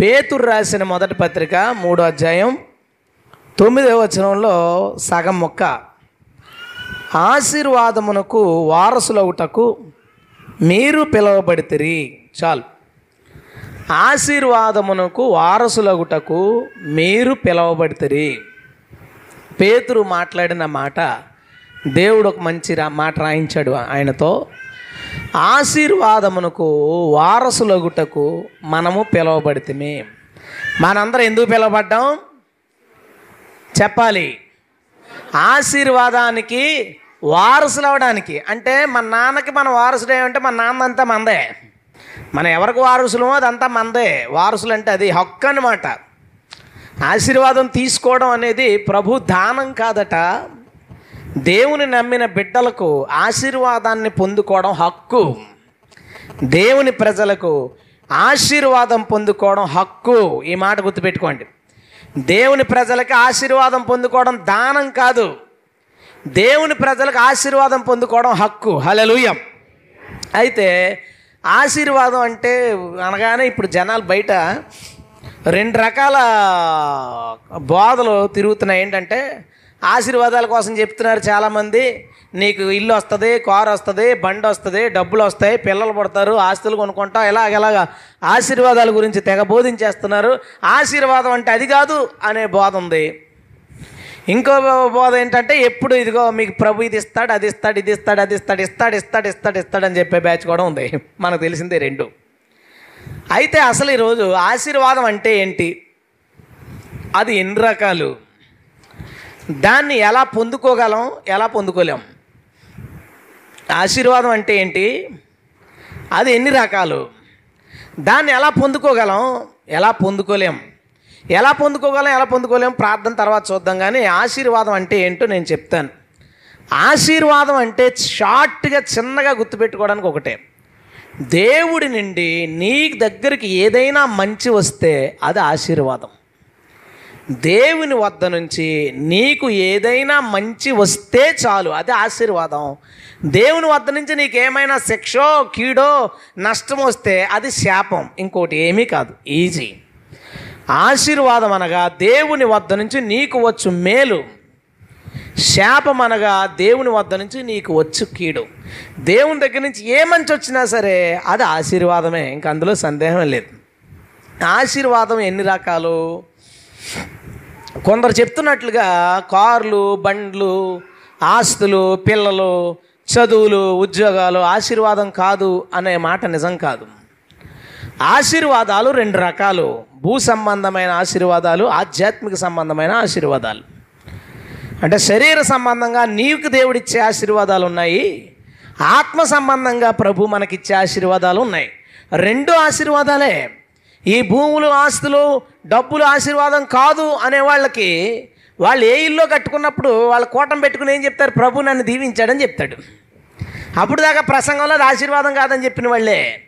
పేతురు రాసిన మొదటి పత్రిక మూడో అధ్యాయం తొమ్మిదవ వచనంలో సగం మొక్క. ఆశీర్వాదమునకు వారసులవుటకు మీరు పిలువబడితిరి. చాలు. ఆశీర్వాదమునకు వారసులగుటకు మీరు పిలవబడితిరి. పేతురు మాట్లాడిన మాట దేవుడు ఒక మంచి మాట రాయించాడు ఆయనతో. ఆశీర్వాదమునకు వారసులగుటకు మనము పిలువబడితమే. మనందరం ఎందుకు పిలువబడ్డాం? చెప్పాలి. ఆశీర్వాదానికి వారసులు అవడానికి అంటే మన నాన్నకి మన వారసుడు ఏమంటే మన నాన్న అంతా మందే. మనం ఎవరికి వారసులమో అదంతా మందే. వారసులు అంటే అది హక్కు అనమాట ఆశీర్వాదం తీసుకోవడం అనేది ప్రభు దానం కాదట. దేవుని నమ్మిన బిడ్డలకు ఆశీర్వాదాన్ని పొందుకోవడం హక్కు. దేవుని ప్రజలకు ఆశీర్వాదం పొందుకోవడం హక్కు. ఈ మాట గుర్తుపెట్టుకోండి. దేవుని ప్రజలకి ఆశీర్వాదం పొందుకోవడం దానం కాదు. దేవుని ప్రజలకు ఆశీర్వాదం పొందుకోవడం హక్కు. హలలుయం అయితే ఆశీర్వాదం అంటే అనగానే ఇప్పుడు జనాలు బయట రెండు రకాల బోధలు తిరుగుతున్నాయి. ఏంటంటే ఆశీర్వాదాల కోసం చెప్తున్నారు చాలామంది. నీకు ఇల్లు వస్తుంది కారు వస్తుంది బండి వస్తుంది డబ్బులు వస్తాయి పిల్లలు పడతారు ఆస్తులు కొనుక్కుంటాం ఇలాగ ఇలాగ ఆశీర్వాదాల గురించి తెగ బోధించేస్తున్నారు. ఆశీర్వాదం అంటే అది కాదు అనే బోధ ఉంది. ఇంకో బోధ ఏంటంటే ఎప్పుడు ఇదిగో మీకు ప్రభు ఇది ఇస్తాడు అది ఇస్తాడు ఇది ఇస్తాడు అది ఇస్తాడు ఇస్తాడు ఇస్తాడు ఇస్తాడు ఇస్తాడు అని చెప్పే బ్యాచ్ కూడా ఉంది. మనకు తెలిసిందే రెండు. అయితే అసలు ఈరోజు ఆశీర్వాదం అంటే ఏంటి? అది ఎన్ని రకాలు? దాన్ని ఎలా పొందుకోగలం ఎలా పొందుకోలేం? ఆశీర్వాదం అంటే ఏంటి? అది ఎన్ని రకాలు? దాన్ని ఎలా పొందుకోగలం ఎలా పొందుకోలేం? ఎలా పొందుకోగలం ఎలా పొందుకోలేం? ప్రార్థన తర్వాత చూద్దాం కానీ ఆశీర్వాదం అంటే ఏంటో నేను చెప్తాను. ఆశీర్వాదం అంటే షార్ట్గా చిన్నగా గుర్తుపెట్టుకోవడానికి ఒకటే. దేవుడి నుండి నీ దగ్గరికి ఏదైనా మంచి వస్తే అది ఆశీర్వాదం. దేవుని వద్ద నుంచి నీకు ఏదైనా మంచి వస్తే చాలు. అది ఆశీర్వాదం. దేవుని వద్ద నుంచి నీకు ఏమైనా శిక్షో కీడో నష్టం వస్తే అది శాపం. ఇంకోటి ఏమీ కాదు. ఈజీ ఆశీర్వాదం అనగా దేవుని వద్ద నుంచి నీకు వచ్చు మేలు. శాపం అనగా దేవుని వద్ద నుంచి నీకు వచ్చు కీడు. దేవుని దగ్గర నుంచి ఏ మంచి వచ్చినా సరే అది ఆశీర్వాదమే. ఇంక అందులో సందేహం లేదు. ఆశీర్వాదం ఎన్ని రకాలు? కొందరు చెప్తున్నట్లుగా కార్లు బండ్లు ఆస్తులు పిల్లలు చదువులు ఉద్యోగాలు ఆశీర్వాదం కాదు అనే మాట నిజం కాదు. ఆశీర్వాదాలు రెండు రకాలు. భూ సంబంధమైన ఆశీర్వాదాలు ఆధ్యాత్మిక సంబంధమైన ఆశీర్వాదాలు. అంటే శరీర సంబంధంగా నీకు దేవుడిచ్చే ఆశీర్వాదాలు ఉన్నాయి. ఆత్మ సంబంధంగా ప్రభు మనకిచ్చే ఆశీర్వాదాలు ఉన్నాయి. రెండు ఆశీర్వాదాలే. ఈ భూములు ఆస్తులు డబ్బులు ఆశీర్వాదం కాదు అనే వాళ్ళకి వాళ్ళు ఏ ఇల్లు కట్టుకున్నప్పుడు వాళ్ళ కోటం పెట్టుకుని ఏం చెప్తారు? ప్రభు నన్ను దీవించాడని చెప్తాడు. అప్పుడు దాకా ప్రసంగంలో అది ఆశీర్వాదం కాదని చెప్పిన వాళ్ళే.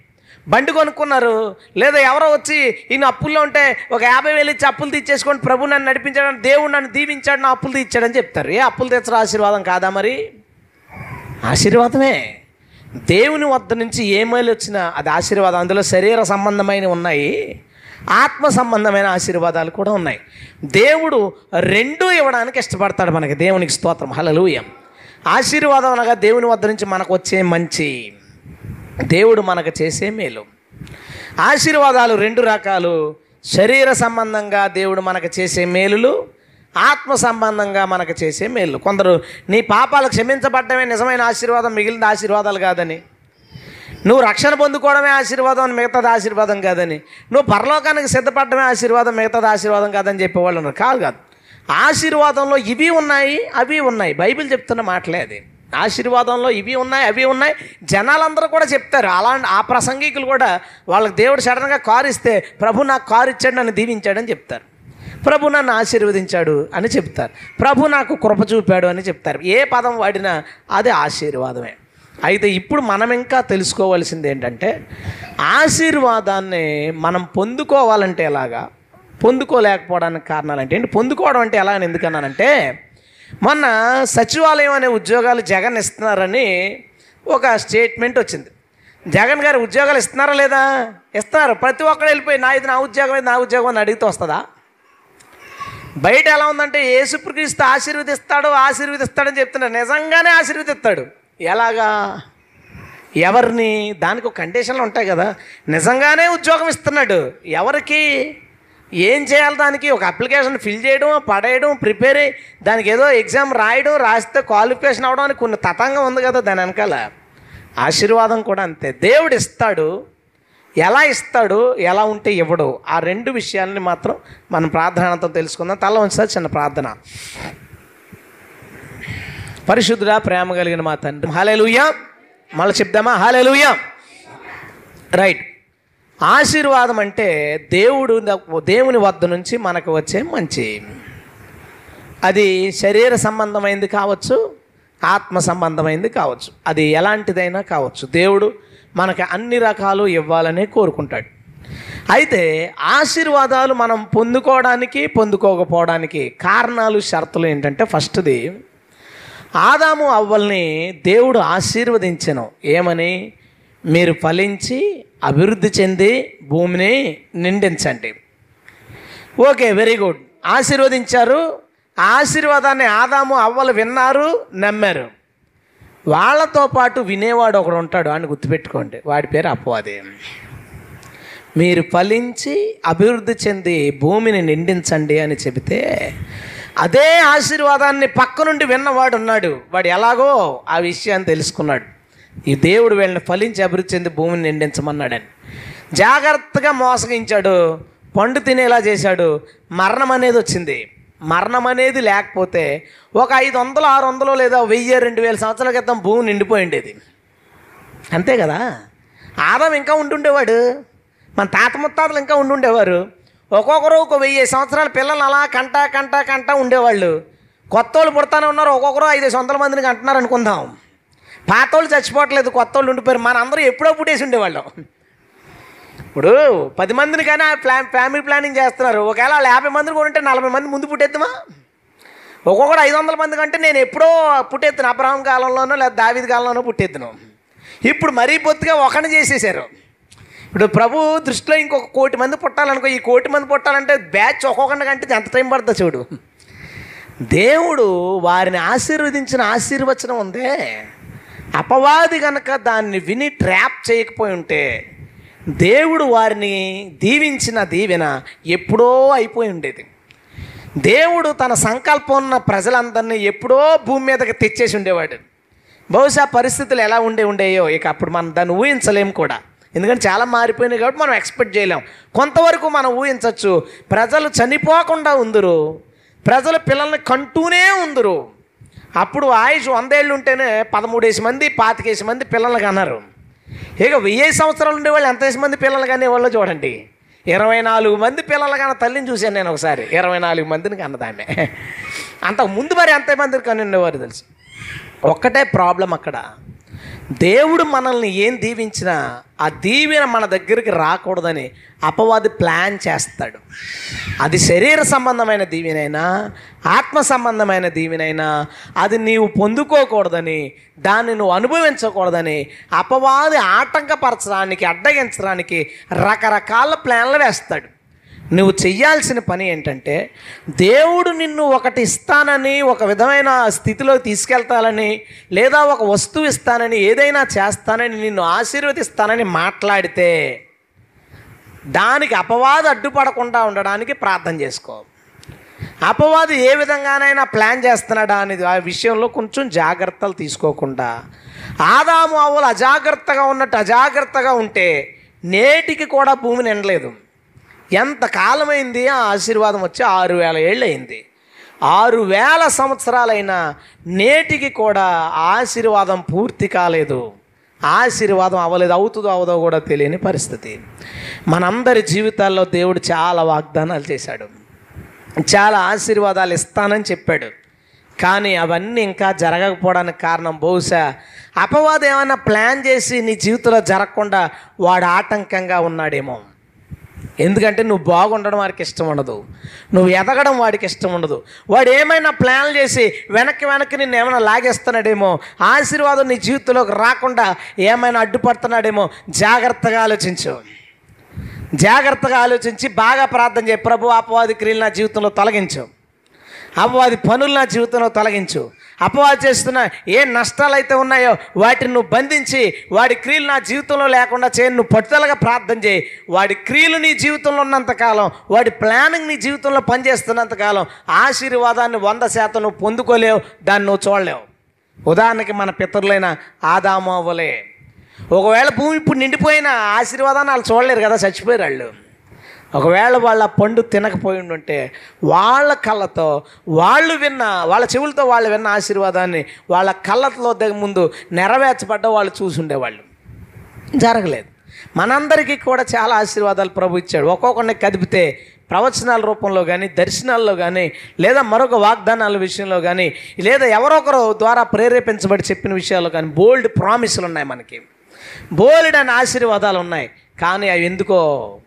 బండి కొనుక్కున్నారు. లేదా ఎవరో వచ్చి ఈయన అప్పుల్లో ఉంటే ఒక యాభై వేలు ఇచ్చి అప్పులు తీర్చేసుకొని ప్రభు నన్ను నడిపించాడని దేవుడు నన్ను దీవించాడు నా అప్పులు తీర్చాడని చెప్తారు. ఏ అప్పులు తీర్చడం ఆశీర్వాదం కాదా మరి? ఆశీర్వాదమే. దేవుని వద్ద నుంచి ఏ మేలు వచ్చినా అది ఆశీర్వాదం. అందులో శరీర సంబంధమైనవి ఉన్నాయి. ఆత్మ సంబంధమైన ఆశీర్వాదాలు కూడా ఉన్నాయి. దేవుడు రెండూ ఇవ్వడానికి ఇష్టపడతాడు మనకి. దేవునికి స్తోత్రం. హలలుయం ఆశీర్వాదం అనగా దేవుని వద్ద నుంచి మనకు వచ్చే మంచి. దేవుడు మనకు చేసే మేలు. ఆశీర్వాదాలు రెండు రకాలు. శరీర సంబంధంగా దేవుడు మనకు చేసే మేలులు ఆత్మ సంబంధంగా మనకు చేసే మేలు కొందరు నీ పాపాలు క్షమించబడ్డమే నిజమైన ఆశీర్వాదం మిగిలిన ఆశీర్వాదాలు కాదని. నువ్వు రక్షణ పొందుకోవడమే ఆశీర్వాదం అని మిగతాది ఆశీర్వాదం కాదని. నువ్వు పరలోకానికి సిద్ధపడమే ఆశీర్వాదం మిగతాది ఆశీర్వాదం కాదని చెప్పేవాళ్ళు ఉన్నారు. కాదు కాదు. ఆశీర్వాదంలో ఇవి ఉన్నాయి అవి ఉన్నాయి. బైబిల్ చెప్తున్న మాటలే అది. ఆశీర్వాదంలో ఇవి ఉన్నాయి అవి ఉన్నాయి. జనాలందరూ కూడా చెప్తారు. అలా ఆ ప్రసంగికులు కూడా వాళ్ళకి దేవుడు సడన్గా కారు ఇస్తే ప్రభు నాకు కారు ఇచ్చాడు నన్ను దీవించాడని చెప్తారు. ప్రభు నన్ను ఆశీర్వదించాడు అని చెప్తారు. ప్రభు నాకు కృప చూపాడు అని చెప్తారు. ఏ పదం వాడినా అది ఆశీర్వాదమే. అయితే ఇప్పుడు మనం ఇంకా తెలుసుకోవాల్సింది ఏంటంటే ఆశీర్వాదాన్ని మనం పొందుకోవాలంటే ఎలాగా? పొందుకోలేకపోవడానికి కారణాలు అంటే ఏంటి? పొందుకోవడం అంటే ఎలా అని ఎందుకన్నానంటే మొన్న సచివాలయం అనే ఉద్యోగాలు జగన్ ఇస్తున్నారని ఒక స్టేట్మెంట్ వచ్చింది. జగన్ గారు ఉద్యోగాలు ఇస్తున్నారా లేదా? ఇస్తున్నారు. ప్రతి ఒక్కరు వెళ్ళిపోయి నా ఇది నా ఉద్యోగం ఇది నా ఉద్యోగం అని అడిగితే వస్తుందా? బయట ఎలా ఉందంటే యేసుక్రీస్తు ఆశీర్వదిస్తాడు ఆశీర్వదిస్తాడని చెప్తున్నారు. నిజంగానే ఆశీర్వదిస్తాడు. ఎలాగా? ఎవరిని దానికి ఒక కండిషన్లు ఉంటాయి కదా. నిజంగానే ఉద్యోగం ఇస్తున్నాడు. ఎవరికి ఏం చేయాలి దానికి? ఒక అప్లికేషన్ ఫిల్ చేయడం పడేయడం ప్రిపేర్ అయ్యి దానికి ఏదో ఎగ్జామ్ రాయడం రాస్తే క్వాలిఫికేషన్ అవడానికి కొన్ని తతంగం ఉంది కదా దాని వెనకాల. ఆశీర్వాదం కూడా అంతే. దేవుడు ఇస్తాడు. ఎలా ఇస్తాడు? ఎలా ఉంటే ఇవ్వడు? ఆ రెండు విషయాలని మాత్రం మనం ప్రార్థనతో తెలుసుకుందాం. తల ఉంచుతా చిన్న ప్రార్థన. పరిశుద్ధుడా ప్రేమ కలిగిన మా తండ్రి. హాలేలుయ్యా మళ్ళీ చెప్దామా? హాలేలుయ్యా రైట్. ఆశీర్వాదం అంటే దేవుడు దేవుని వద్ద నుంచి మనకు వచ్చే మంచి. అది శరీర సంబంధమైంది కావచ్చు ఆత్మ సంబంధమైంది కావచ్చు. అది ఎలాంటిదైనా కావచ్చు. దేవుడు మనకి అన్ని రకాలు ఇవ్వాలని కోరుకుంటాడు. అయితే ఆశీర్వాదాలు మనం పొందుకోవడానికి పొందుకోకపోవడానికి కారణాలు షరతులు ఏంటంటే ఫస్ట్ది ఆదాము అవ్వల్ని దేవుడు ఆశీర్వదించను. ఏమని? మీరు ఫలించి అభివృద్ధి చెంది భూమిని నిండించండి. Okay very good. ఆశీర్వదించారు. ఆశీర్వాదాన్ని ఆదాము అవ్వలు విన్నారు నమ్మారు. వాళ్ళతో పాటు వినేవాడు ఒకడు ఉంటాడు అని గుర్తుపెట్టుకోండి. వాడి పేరు అపవాదే. మీరు ఫలించి అభివృద్ధి చెంది భూమిని నిండించండి అని చెబితే అదే ఆశీర్వాదాన్ని పక్క నుండి విన్నవాడు ఉన్నాడు వాడు ఎలాగో ఆ విషయాన్ని తెలుసుకున్నాడు. ఈ దేవుడు వీళ్ళని ఫలించి అభివృద్ధి చెంది భూమిని నిండించమన్నాడని. జాగ్రత్తగా మోసగించాడు. పండు తినేలా చేశాడు. మరణం అనేది వచ్చింది. మరణం అనేది లేకపోతే ఒక ఐదు వందలు ఆరు వందలు లేదా వెయ్యి రెండు వేల సంవత్సరాల క్రితం భూమి నిండిపోయి ఉండేది అంతే కదా? ఆదాం ఇంకా ఉండుండేవాడు. మన తాత ముత్తాతలు ఇంకా ఉండుండేవారు. ఒక్కొక్కరు ఒక వెయ్యి సంవత్సరాల పిల్లలు అలా కంట కంట కంట ఉండేవాళ్ళు. కొత్త వాళ్ళు పుడతానే ఉన్నారు ఒక్కొక్కరు ఐదు వందల మందిని కంటున్నారు అనుకుందాం. పాత వాళ్ళు చచ్చిపోవట్లేదు కొత్త వాళ్ళు ఉండిపోయారు. మన అందరూ ఎప్పుడో పుట్టేసి ఉండేవాళ్ళం. ఇప్పుడు పది మందిని కానీ ఆ ప్లా ఫ్యామిలీ ప్లానింగ్ చేస్తున్నారు. ఒకవేళ వాళ్ళు యాభై మందిని కూడా ఉంటే నలభై మంది ముందు పుట్టేద్దామా? ఒక్కొక్కడు ఐదు వందల మంది కంటే నేను ఎప్పుడో పుట్టేద్దాను. అబ్రహం కాలంలోనో లేదా దావిది కాలంలోనో పుట్టెత్తును ఇప్పుడు మరీ పొత్తుగా ఒకని చేసేసారు. ఇప్పుడు ప్రభు దృష్టిలో ఇంకొక కోటి మంది పుట్టాలనుకో ఈ కోటి మంది పుట్టాలంటే బ్యాచ్ ఒక్కొక్కటి కంటే ఎంత టైం పడుతుంది చూడు. దేవుడు వారిని ఆశీర్వదించిన ఆశీర్వచనం ఉందే. అపవాది కనుక దాన్ని విని ట్రాప్ చేయకపోయి ఉంటే దేవుడు వారిని దీవించిన దీవెన ఎప్పుడో అయిపోయి ఉండేది. దేవుడు తన సంకల్పం ఉన్న ప్రజలందరినీ ఎప్పుడో భూమి మీదకి తెచ్చేసి ఉండేవాడు. బహుశా పరిస్థితులు ఎలా ఉండే ఉండేయో ఇక అప్పుడు మనం దాన్ని ఊహించలేము కూడా. ఎందుకంటే చాలా మారిపోయినాయి కాబట్టి మనం ఎక్స్పెక్ట్ చేయలేం. కొంతవరకు మనం ఊహించవచ్చు ప్రజలు చనిపోకుండా ఉందరు ప్రజలు పిల్లల్ని కంటూనే ఉందరు. అప్పుడు ఆయుష్ వందేళ్ళు ఉంటేనే పదమూడేసి మంది పాతికేసి మంది పిల్లలు కన్నారు. ఇక వెయ్యి సంవత్సరాలు ఉండేవాళ్ళు ఎంతేసి మంది పిల్లలు కానీ వాళ్ళు చూడండి. ఇరవై నాలుగు మంది పిల్లలు కన్నా తల్లిని చూశాను నేను ఒకసారి. ఇరవై నాలుగు మందిని కన్నదామె అంతకు ముందు మరి ఎంతమంది కని ఉండేవారు తెలుసు? ఒక్కటే ప్రాబ్లం అక్కడ. దేవుడు మనల్ని ఏం దీవించినా ఆ దీవెన మన దగ్గరికి రాకూడదని అపవాది ప్లాన్ చేస్తాడు. అది శరీర సంబంధమైన దీవెనైనా ఆత్మ సంబంధమైన దీవెనైనా అది నీవు పొందుకోకూడదని దాన్ని నువ్వు అనుభవించకూడదని అపవాది ఆటంకపరచడానికి అడ్డగించడానికి రకరకాల ప్లాన్లు వేస్తాడు. నువ్వు చెయ్యాల్సిన పని ఏంటంటే దేవుడు నిన్ను ఒకటి ఇస్తానని ఒక విధమైన స్థితిలో తీసుకెళ్తానని లేదా ఒక వస్తువు ఇస్తానని ఏదైనా చేస్తానని నిన్ను ఆశీర్వదిస్తానని మాట్లాడితే దానికి అపవాదు అడ్డుపడకుండా ఉండడానికి ప్రార్థన చేసుకో. అపవాదు ఏ విధంగానైనా ప్లాన్ చేస్తున్నాడా అనేది ఆ విషయంలో కొంచెం జాగ్రత్తలు తీసుకోకుండా ఆదాము ఆవులు అజాగ్రత్తగా ఉన్నట్టు అజాగ్రత్తగా ఉంటే నేటికి కూడా భూమి నిండలేదు. ఎంత కాలమైంది? ఆ ఆశీర్వాదం వచ్చి ఆరు వేల ఏళ్ళు అయింది ఆరు వేల సంవత్సరాలైనా నేటికి కూడా ఆశీర్వాదం పూర్తి కాలేదు. ఆశీర్వాదం అవ్వలేదు అవుతుందో అవదో కూడా తెలియని పరిస్థితి. మనందరి జీవితాల్లో దేవుడు చాలా వాగ్దానాలు చేశాడు. చాలా ఆశీర్వాదాలు ఇస్తానని చెప్పాడు. కానీ అవన్నీ ఇంకా జరగకపోవడానికి కారణం బహుశా అపవాదం ఏమైనా ప్లాన్ చేసి నీ జీవితంలో జరగకుండా వాడు ఆటంకంగా ఉన్నాడేమో. ఎందుకంటే నువ్వు బాగుండడం వాడికి ఇష్టం ఉండదు. నువ్వు ఎదగడం వాడికి ఇష్టం ఉండదు. వాడు ఏమైనా ప్లాన్లు చేసి వెనక్కి వెనక్కి నిన్ను ఏమైనా లాగేస్తున్నాడేమో ఆశీర్వాదం నీ జీవితంలోకి రాకుండా ఏమైనా అడ్డుపడుతున్నాడేమో జాగ్రత్తగా ఆలోచించు. జాగ్రత్తగా ఆలోచించి బాగా ప్రార్థన చేయి. ప్రభు అపవాది క్రియలు నా జీవితంలో తొలగించు. అపవాది పనులు నా జీవితంలో తొలగించు. అపవాది చేస్తున్న ఏ నష్టాలు అయితే ఉన్నాయో వాటిని నువ్వు బంధించి వాడి క్రియలు నా జీవితంలో లేకుండా చేయని నువ్వు పట్టుదలగా ప్రార్థన చేయి. వాడి క్రియలు నీ జీవితంలో ఉన్నంతకాలం వాడి ప్లానింగ్ నీ జీవితంలో పనిచేస్తున్నంతకాలం ఆశీర్వాదాన్ని వంద శాతం నువ్వు పొందుకోలేవు దాన్ని నువ్వు చూడలేవు. ఉదాహరణకి మన పితరులైన ఆదామోవలే ఒకవేళ భూమి ఇప్పుడు నిండిపోయిన ఆశీర్వాదాన్ని వాళ్ళు చూడలేరు కదా చచ్చిపోయారు వాళ్ళు. ఒకవేళ వాళ్ళ పండు తినకపోయి ఉంటే వాళ్ళ కళ్ళతో వాళ్ళు విన్న వాళ్ళ చెవులతో వాళ్ళు విన్న ఆశీర్వాదాన్ని వాళ్ళ కళ్ళతో ముందు నెరవేర్చబడ్డ వాళ్ళు చూసుండేవాళ్ళు. జరగలేదు. మనందరికీ కూడా చాలా ఆశీర్వాదాలు ప్రభు ఇచ్చాడు. ఒక్కొక్కరిని కదిపితే ప్రవచనాల రూపంలో కానీ దర్శనాల్లో కానీ లేదా మరొక వాగ్దానాల విషయంలో కానీ లేదా ఎవరొకరు ద్వారా ప్రేరేపించబడి చెప్పిన విషయాల్లో కానీ బోల్డ్ ప్రామిసులు ఉన్నాయి మనకి. బోల్డ్ అనే ఆశీర్వాదాలు ఉన్నాయి. కానీ అవి ఎందుకో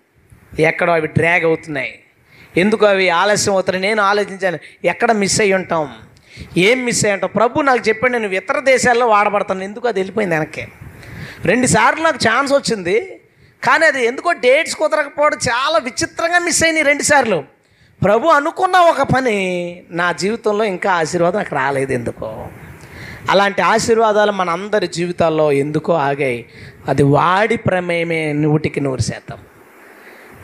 ఎక్కడో అవి డ్రాగ్ అవుతున్నాయి. ఎందుకు అవి ఆలస్యం అవుతున్నాయి? నేను ఆలోచించాను ఎక్కడ మిస్ అయ్యి ఉంటాం? ఏం మిస్ అయ్యి ఉంటాం? ప్రభు నాకు చెప్పండి నేను ఇతర దేశాల్లో వాడబడతాను. ఎందుకు అది వెళ్ళిపోయింది వెనక్కి? రెండు సార్లు నాకు ఛాన్స్ వచ్చింది కానీ అది ఎందుకో డేట్స్ కుదరకపోవడం చాలా విచిత్రంగా మిస్ అయినాయి రెండు సార్లు. ప్రభు అనుకున్న ఒక పని నా జీవితంలో ఇంకా ఆశీర్వాదం నాకు రాలేదు ఎందుకో. అలాంటి ఆశీర్వాదాలు మన అందరి జీవితాల్లో ఎందుకో ఆగాయి. అది వాడి ప్రమేయమే నూటికి నూరు శాతం.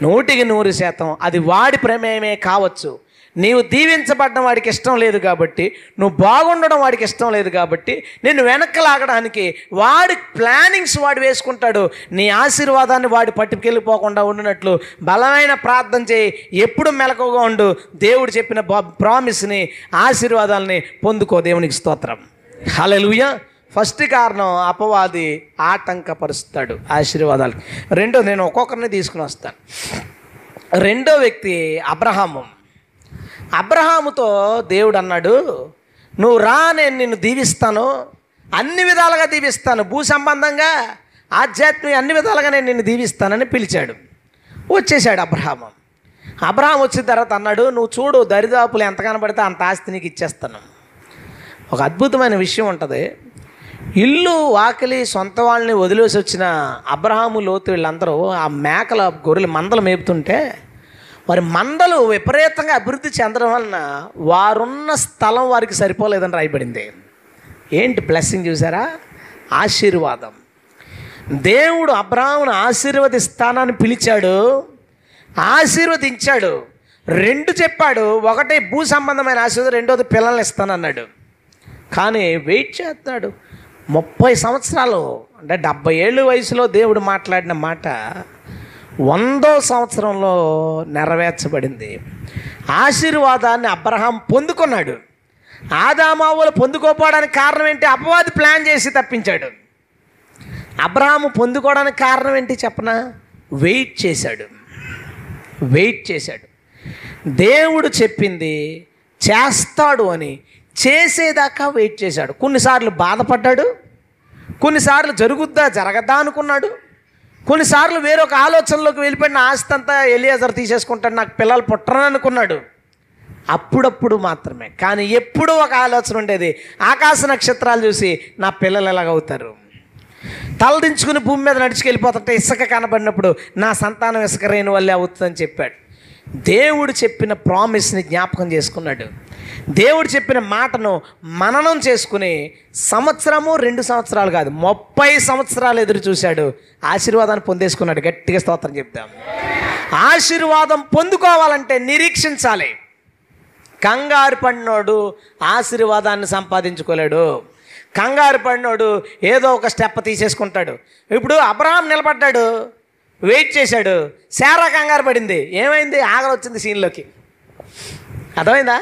నూటికి నూరు శాతం అది వాడి ప్రమేయమే కావచ్చు. నీవు దీవించబడడం వాడికి ఇష్టం లేదు కాబట్టి నువ్వు బాగుండడం వాడికి ఇష్టం లేదు కాబట్టి నిన్ను వెనక్కి లాగడానికి వాడి ప్లానింగ్స్ వాడు వేసుకుంటాడు. నీ ఆశీర్వాదాన్ని వాడి పట్టుకెళ్ళిపోకుండా ఉండినట్లు బలమైన ప్రార్థన చేయి. ఎప్పుడు మెలకుగా ఉండు. దేవుడు చెప్పిన ప్రామిస్ని ఆశీర్వాదాలని పొందుకో దేవునికి స్తోత్రం. హలో ఫస్ట్ కారణం అపవాది ఆటంకపరుస్తాడు ఆశీర్వాదాలు రెండో నేను ఒక్కొక్కరిని తీసుకుని వస్తాను. రెండో వ్యక్తి అబ్రహాము. అబ్రహాముతో దేవుడు అన్నాడు నువ్వు రా నేను నిన్ను దీవిస్తాను. అన్ని విధాలుగా దీవిస్తాను. భూ సంబంధంగా ఆధ్యాత్మిక అన్ని విధాలుగా నేను నిన్ను దీవిస్తానని పిలిచాడు. వచ్చేసాడు అబ్రహాము. అబ్రహాం వచ్చిన తర్వాత అన్నాడు నువ్వు చూడు దరిదాపులు ఎంత కనబడితే అంత ఆస్తి నీకు ఇచ్చేస్తాను. ఒక అద్భుతమైన విషయం ఉంటుంది. ఇల్లు వాకిలి సొంత వాళ్ళని వదిలేసి వచ్చిన అబ్రహాము లోతు వీళ్ళందరూ ఆ మేకల గొర్రెలు మందలు మేపుతుంటే వారి మందలు విపరీతంగా అభివృద్ధి చెందడం వలన వారున్న స్థలం వారికి సరిపోలేదని రాయబడింది. ఏంటి బ్లెస్సింగ్ చూసారా? ఆశీర్వాదం. దేవుడు అబ్రాహ్మను ఆశీర్వదిస్తానని పిలిచాడు ఆశీర్వదించాడు రెండు చెప్పాడు ఒకటి భూ సంబంధమైన ఆశీర్వాదం రెండోది పిల్లల్ని ఇస్తానన్నాడు. కానీ వెయిట్ చేస్తున్నాడు. ముప్పై సంవత్సరాలు అంటే డెబ్బై ఏళ్ళు వయసులో దేవుడు మాట్లాడిన మాట వందో సంవత్సరంలో నెరవేర్చబడింది. ఆశీర్వాదాన్ని అబ్రహాం పొందుకున్నాడు. ఆదామావులు పొందుకోపోవడానికి కారణం ఏంటి? అపవాది ప్లాన్ చేసి తప్పించాడు. అబ్రహాము పొందుకోవడానికి కారణం ఏంటి చెప్పనా? వెయిట్ చేశాడు. వెయిట్ చేశాడు. దేవుడు చెప్పింది చేస్తాడు అని. చేసేదాకా వెయిట్ చేశాడు. కొన్నిసార్లు బాధపడ్డాడు కొన్నిసార్లు జరుగుద్దా జరగద్దా అనుకున్నాడు కొన్నిసార్లు వేరొక ఆలోచనలోకి వెళ్ళిపోయిన ఆస్తంతా ఎలియాజర్ తీసేసుకుంటాడు నాకు పిల్లలు పుట్టరని అనుకున్నాడు. అప్పుడప్పుడు మాత్రమే. కానీ ఎప్పుడూ ఒక ఆలోచన ఉండేది ఆకాశ నక్షత్రాలు చూసి నా పిల్లలు ఎలాగవుతారు? తలదించుకుని భూమి మీద నడుచుకెళ్ళిపోతుంటే ఇసుక కనబడినప్పుడు నా సంతానం ఇసుక రేణు వల్లే అవుతుందని చెప్పాడు. దేవుడు చెప్పిన ప్రామిస్ని జ్ఞాపకం చేసుకున్నాడు. దేవుడు చెప్పిన మాటను మననం చేసుకుని సంవత్సరము రెండు సంవత్సరాలు కాదు ముప్పై సంవత్సరాలు ఎదురు చూశాడు. ఆశీర్వాదాన్ని పొందేసుకున్నాడు. గట్టిగా స్తోత్రం చెప్తాం ఆశీర్వాదం పొందుకోవాలంటే నిరీక్షించాలి. కంగారు పడినోడు ఆశీర్వాదాన్ని సంపాదించుకోలేడు. కంగారు పడినోడు ఏదో ఒక స్టెప్ తీసేసుకుంటాడు. ఇప్పుడు అబ్రహాం నిలబడ్డాడు. వెయిట్ చేశాడు. శారా కంగారు పడింది. ఏమైంది? ఆగలొచ్చింది సీన్లోకి అర్థమైందా?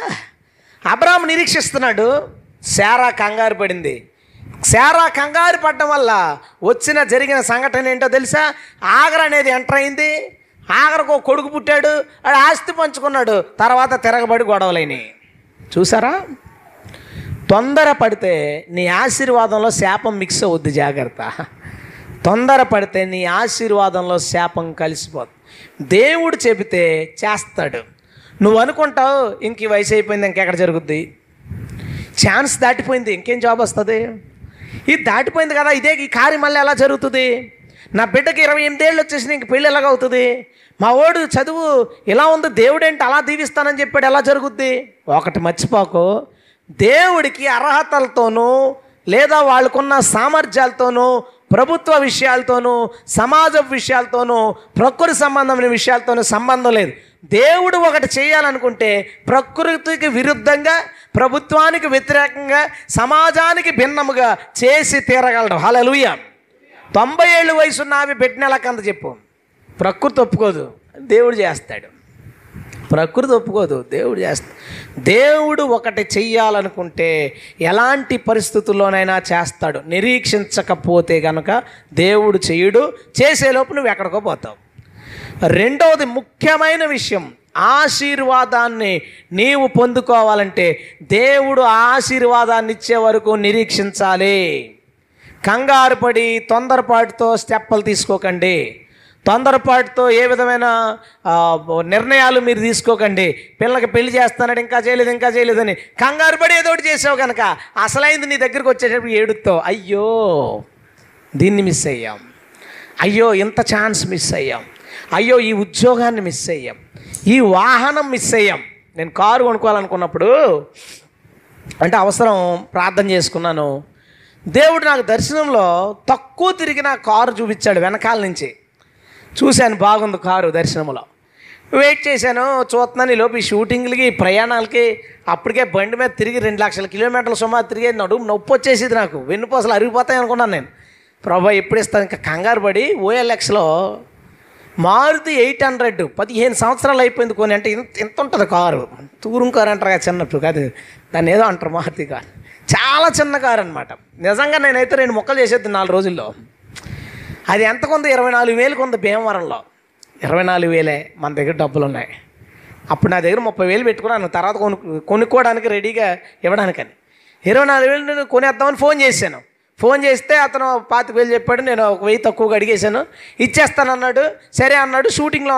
అబ్రహాం నిరీక్షిస్తున్నాడు శారా కంగారు పడింది. శారా కంగారు పడడం వల్ల వచ్చిన జరిగిన సంఘటన ఏంటో తెలుసా? ఆగర్ అనేది ఎంటర్ అయింది. ఆగరకు ఒక కొడుకు పుట్టాడు ఆడు ఆస్తి పంచుకున్నాడు తర్వాత తిరగబడి గొడవలైనవి చూసారా? తొందర పడితే నీ ఆశీర్వాదంలో శాపం మిక్స్ అవుద్ది జాగ్రత్త. తొందర పడితే నీ ఆశీర్వాదంలో శాపం కలిసిపోతుంది దేవుడు చెబితే చేస్తాడు. నువ్వు అనుకుంటావు ఇంక ఈ వయసు అయిపోయింది ఇంకెక్కడ జరుగుద్ది? ఛాన్స్ దాటిపోయింది ఇంకేం జాబ్ వస్తుంది? ఇది దాటిపోయింది కదా ఇదే ఈ కార్యం మళ్ళీ ఎలా జరుగుతుంది? నా బిడ్డకి ఇరవై ఎనిమిదేళ్ళు వచ్చేసి ఇంక పెళ్ళి ఎలాగ అవుతుంది? మా ఓడు చదువు ఇలా ఉంది దేవుడేంటి అలా దీవిస్తానని చెప్పాడు ఎలా జరుగుద్ది? ఒకటి మర్చిపోకు దేవుడికి అర్హతలతోనూ లేదా వాళ్ళకున్న సామర్థ్యాలతోనూ ప్రభుత్వ విషయాలతోనూ సమాజ విషయాలతోనూ ప్రకృతి సంబంధమైన విషయాలతోనూ సంబంధం లేదు. దేవుడు ఒకటి చేయాలనుకుంటే ప్రకృతికి విరుద్ధంగా ప్రభుత్వానికి వ్యతిరేకంగా సమాజానికి భిన్నముగా చేసి తీరగలడు. హలలుయ తొంభై ఏళ్ళు వయసున్న ఆమె పెట్టినలకంత చెప్పు? ప్రకృతి ఒప్పుకోదు దేవుడు చేస్తాడు. ప్రకృతి ఒప్పుకోదు దేవుడు చేస్తాడు. దేవుడు ఒకటి చెయ్యాలనుకుంటే ఎలాంటి పరిస్థితుల్లోనైనా చేస్తాడు. నిరీక్షించకపోతే కనుక దేవుడు చెయ్యడు చేసేలోపు నువ్వు ఎక్కడికో పోతావు. రెండవది ముఖ్యమైన విషయం. ఆశీర్వాదాన్ని నీవు పొందుకోవాలంటే దేవుడు ఆశీర్వాదాన్ని ఇచ్చే వరకు నిరీక్షించాలి. కంగారు పడి తొందరపాటుతో స్టెప్పులు తీసుకోకండి. తొందరపాటుతో ఏ విధమైన నిర్ణయాలు మీరు తీసుకోకండి. పిల్లకి పెళ్ళి చేస్తానని ఇంకా చేయలేదు ఇంకా చేయలేదని కంగారు పడి ఏదో ఒకటి చేసావు కనుక అసలైంది నీ దగ్గరికి వచ్చేటప్పుడు ఏడుతో అయ్యో దీన్ని మిస్ అయ్యాం. అయ్యో ఇంత ఛాన్స్ మిస్ అయ్యాం. అయ్యో ఈ ఉద్యోగాన్ని మిస్ అయ్యాం. ఈ వాహనం మిస్ అయ్యాం. నేను కారు కొనుక్కోవాలనుకున్నప్పుడు అంటే అవసరం ప్రార్థన చేసుకున్నాను. దేవుడు నాకు దర్శనంలో తక్కువ తిరిగిన కారు చూపించాడు వెనకాల నుంచి. చూశాను బాగుంది కారు దర్శనంలో వెయిట్ చేశాను చూస్తున్నాను ఈ లోపు ఈ షూటింగ్లకి ప్రయాణాలకి అప్పటికే బండి మీద తిరిగి రెండు లక్షల కిలోమీటర్ల సుమారు తిరిగేది నడుము నొప్పి వచ్చేసేది నాకు. వెన్నుపోసలు అరిగిపోతాయి అనుకున్నాను నేను. ప్రభా ఎప్పుడు ఇస్తాను ఇంకా కంగారు పడి ఓఎల్ఎక్స్లో మారుతి ఎయిట్ హండ్రెడ్. పదిహేను సంవత్సరాలు అయిపోయింది కొని అంటే ఇంత ఇంత ఉంటుంది కారు. తూరం కారు అంటారు కదా చిన్నప్పుడు. కాదు దాన్ని ఏదో అంటారు మారుతి కారు. చాలా చిన్న కారు అనమాట నిజంగా నేనైతే రెండు మొక్కలు చేసేది నాలుగు రోజుల్లో. అది ఎంత కొంత ఇరవై నాలుగు వేలు కొంత భీమవరంలో. ఇరవై నాలుగు వేలే మన దగ్గర డబ్బులు ఉన్నాయి అప్పుడు నా దగ్గర ముప్పై వేలు పెట్టుకున్నాను. తర్వాత కొను కొనుక్కోవడానికి రెడీగా ఇవ్వడానికని. ఇరవై నాలుగు వేలు నేను కొనేద్దామని ఫోన్ చేశాను. ఫోన్ చేస్తే అతను పాతిక వేలు చెప్పాడు నేను ఒక వెయ్యి తక్కువగా అడిగేశాను. ఇచ్చేస్తానన్నాడు. సరే అన్నాడు షూటింగ్లో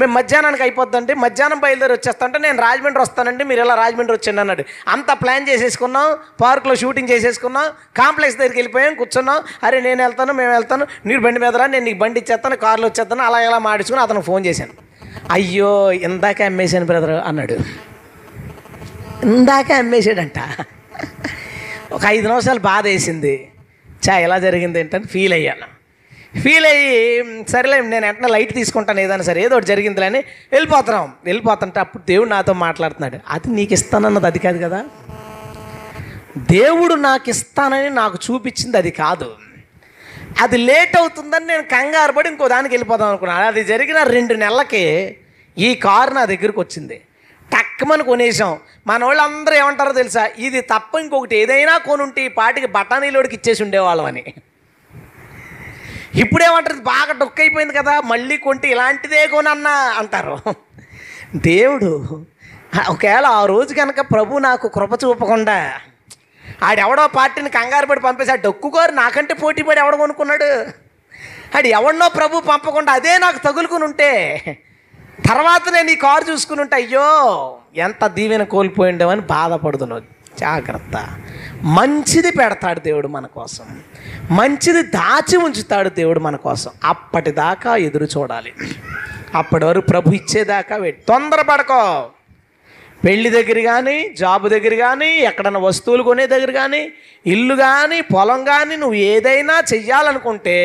మేము మధ్యాహ్నానికి అయిపోద్దంటే మధ్యాహ్నం బయలుదేరి వచ్చేస్తాంటే నేను రాజమండ్రి వస్తానండి మీరు ఇలా రాజమండ్రి వచ్చండి అన్నాడు. అంత ప్లాన్ చేసేసుకున్నాం పార్క్లో షూటింగ్ చేసేసుకున్నాం కాంప్లెక్స్ దగ్గరికి వెళ్ళిపోయాం కూర్చున్నాం. అరే నేను వెళ్తాను మేము వెళ్తాను నీరు బండి మీద రా నేను నీకు బండి ఇచ్చేస్తాను కార్లో వచ్చేస్తాను అలా ఇలా మాడించుకుని అతను ఫోన్ చేశాను. అయ్యో ఇందాక అమ్మేశాను బ్రదర్ అన్నాడు. ఇందాక అమ్మేశాడంట. ఒక ఐదు నిమిషాలు బాధ వేసింది. చా ఎలా జరిగింది ఏంటని ఫీల్ అయ్యాను ఫీల్ అయ్యి సరేలే నేను వెంటనే లైట్ తీసుకుంటాను ఏదైనా సరే ఏదో ఒకటి జరిగిందిలే అని వెళ్ళిపోతున్నాం. వెళ్ళిపోతుంటే అప్పుడు దేవుడు నాతో మాట్లాడుతున్నాడు అది నీకు ఇస్తానన్నది అది కాదు కదా. దేవుడు నాకు ఇస్తానని నాకు చూపించింది అది కాదు. అది లేట్ అవుతుందని నేను కంగారు పడి ఇంకో దానికి వెళ్ళిపోదాం అనుకున్నాను. అది జరిగిన రెండు నెలలకి ఈ కారు నా దగ్గరికి వచ్చింది. టక్కమని కొనేసాం మన వాళ్ళందరూ ఏమంటారో తెలుసా? ఇది తప్ప ఇంకొకటి ఏదైనా కొనుంటే ఈ పాటికి బఠానీలోడికి ఇచ్చేసి ఉండేవాళ్ళం అని ఇప్పుడేమంటారు? బాగా డొక్కైపోయింది కదా మళ్ళీ కొంటే ఇలాంటిదే కొనన్నా అంటారు. దేవుడు ఒకవేళ ఆ రోజు కనుక ప్రభు నాకు కృప చూపకుండా ఆడెవడో పార్టీని కంగారు పడి పంపేసి డొక్కుకోరు నాకంటే పోటీ పడి ఎవడ కొనుక్కున్నాడు? ఆడు ఎవడనో ప్రభు పంపకుండా అదే నాకు తగులుకుని ఉంటే తర్వాత నేను ఈ కారు చూసుకుని ఉంటే అయ్యో ఎంత దీవెన కోల్పోయిండేవని బాధపడుతున్నావు జాగ్రత్త. మంచిది పెడతాడు దేవుడు మన కోసం. మంచిది దాచి ఉంచుతాడు దేవుడు మన కోసం. అప్పటిదాకా ఎదురు చూడాలి. అప్పటి వరకు ప్రభు ఇచ్చేదాకా వెయిట్ తొందరపడకో. పెళ్ళి దగ్గర కానీ జాబ్ దగ్గర కానీ ఎక్కడన్నా వస్తువులు కొనే దగ్గర కానీ ఇల్లు కానీ పొలం కానీ నువ్వు ఏదైనా చెయ్యాలనుకుంటే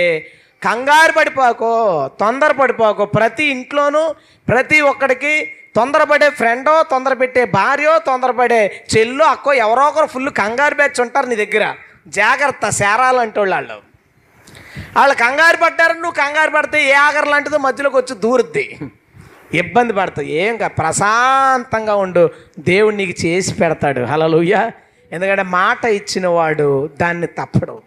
కంగారు పడిపోకో తొందర పడిపోకో ప్రతి ఇంట్లోనూ ప్రతి ఒక్కడికి తొందరపడే ఫ్రెండో తొందర పెట్టే భార్యో తొందరపడే చెల్లో అక్కో ఎవరో ఒకరు ఫుల్ కంగారు బ్యాచ్ ఉంటారు నీ దగ్గర. జాగ్రత్త సేరాలంటే వాళ్ళు వాళ్ళు. కంగారు పడ్డారు నువ్వు కంగారు పడితే ఏ ఆగర లాంటిదో మధ్యలోకి వచ్చి దూరుద్ది. ఇబ్బంది పడతావు. ఏం కా ప్రశాంతంగా ఉండు. దేవుడు నీకు చేసి పెడతాడు. హలలుయ్య ఎందుకంటే మాట ఇచ్చిన వాడు దాన్ని తప్పడు.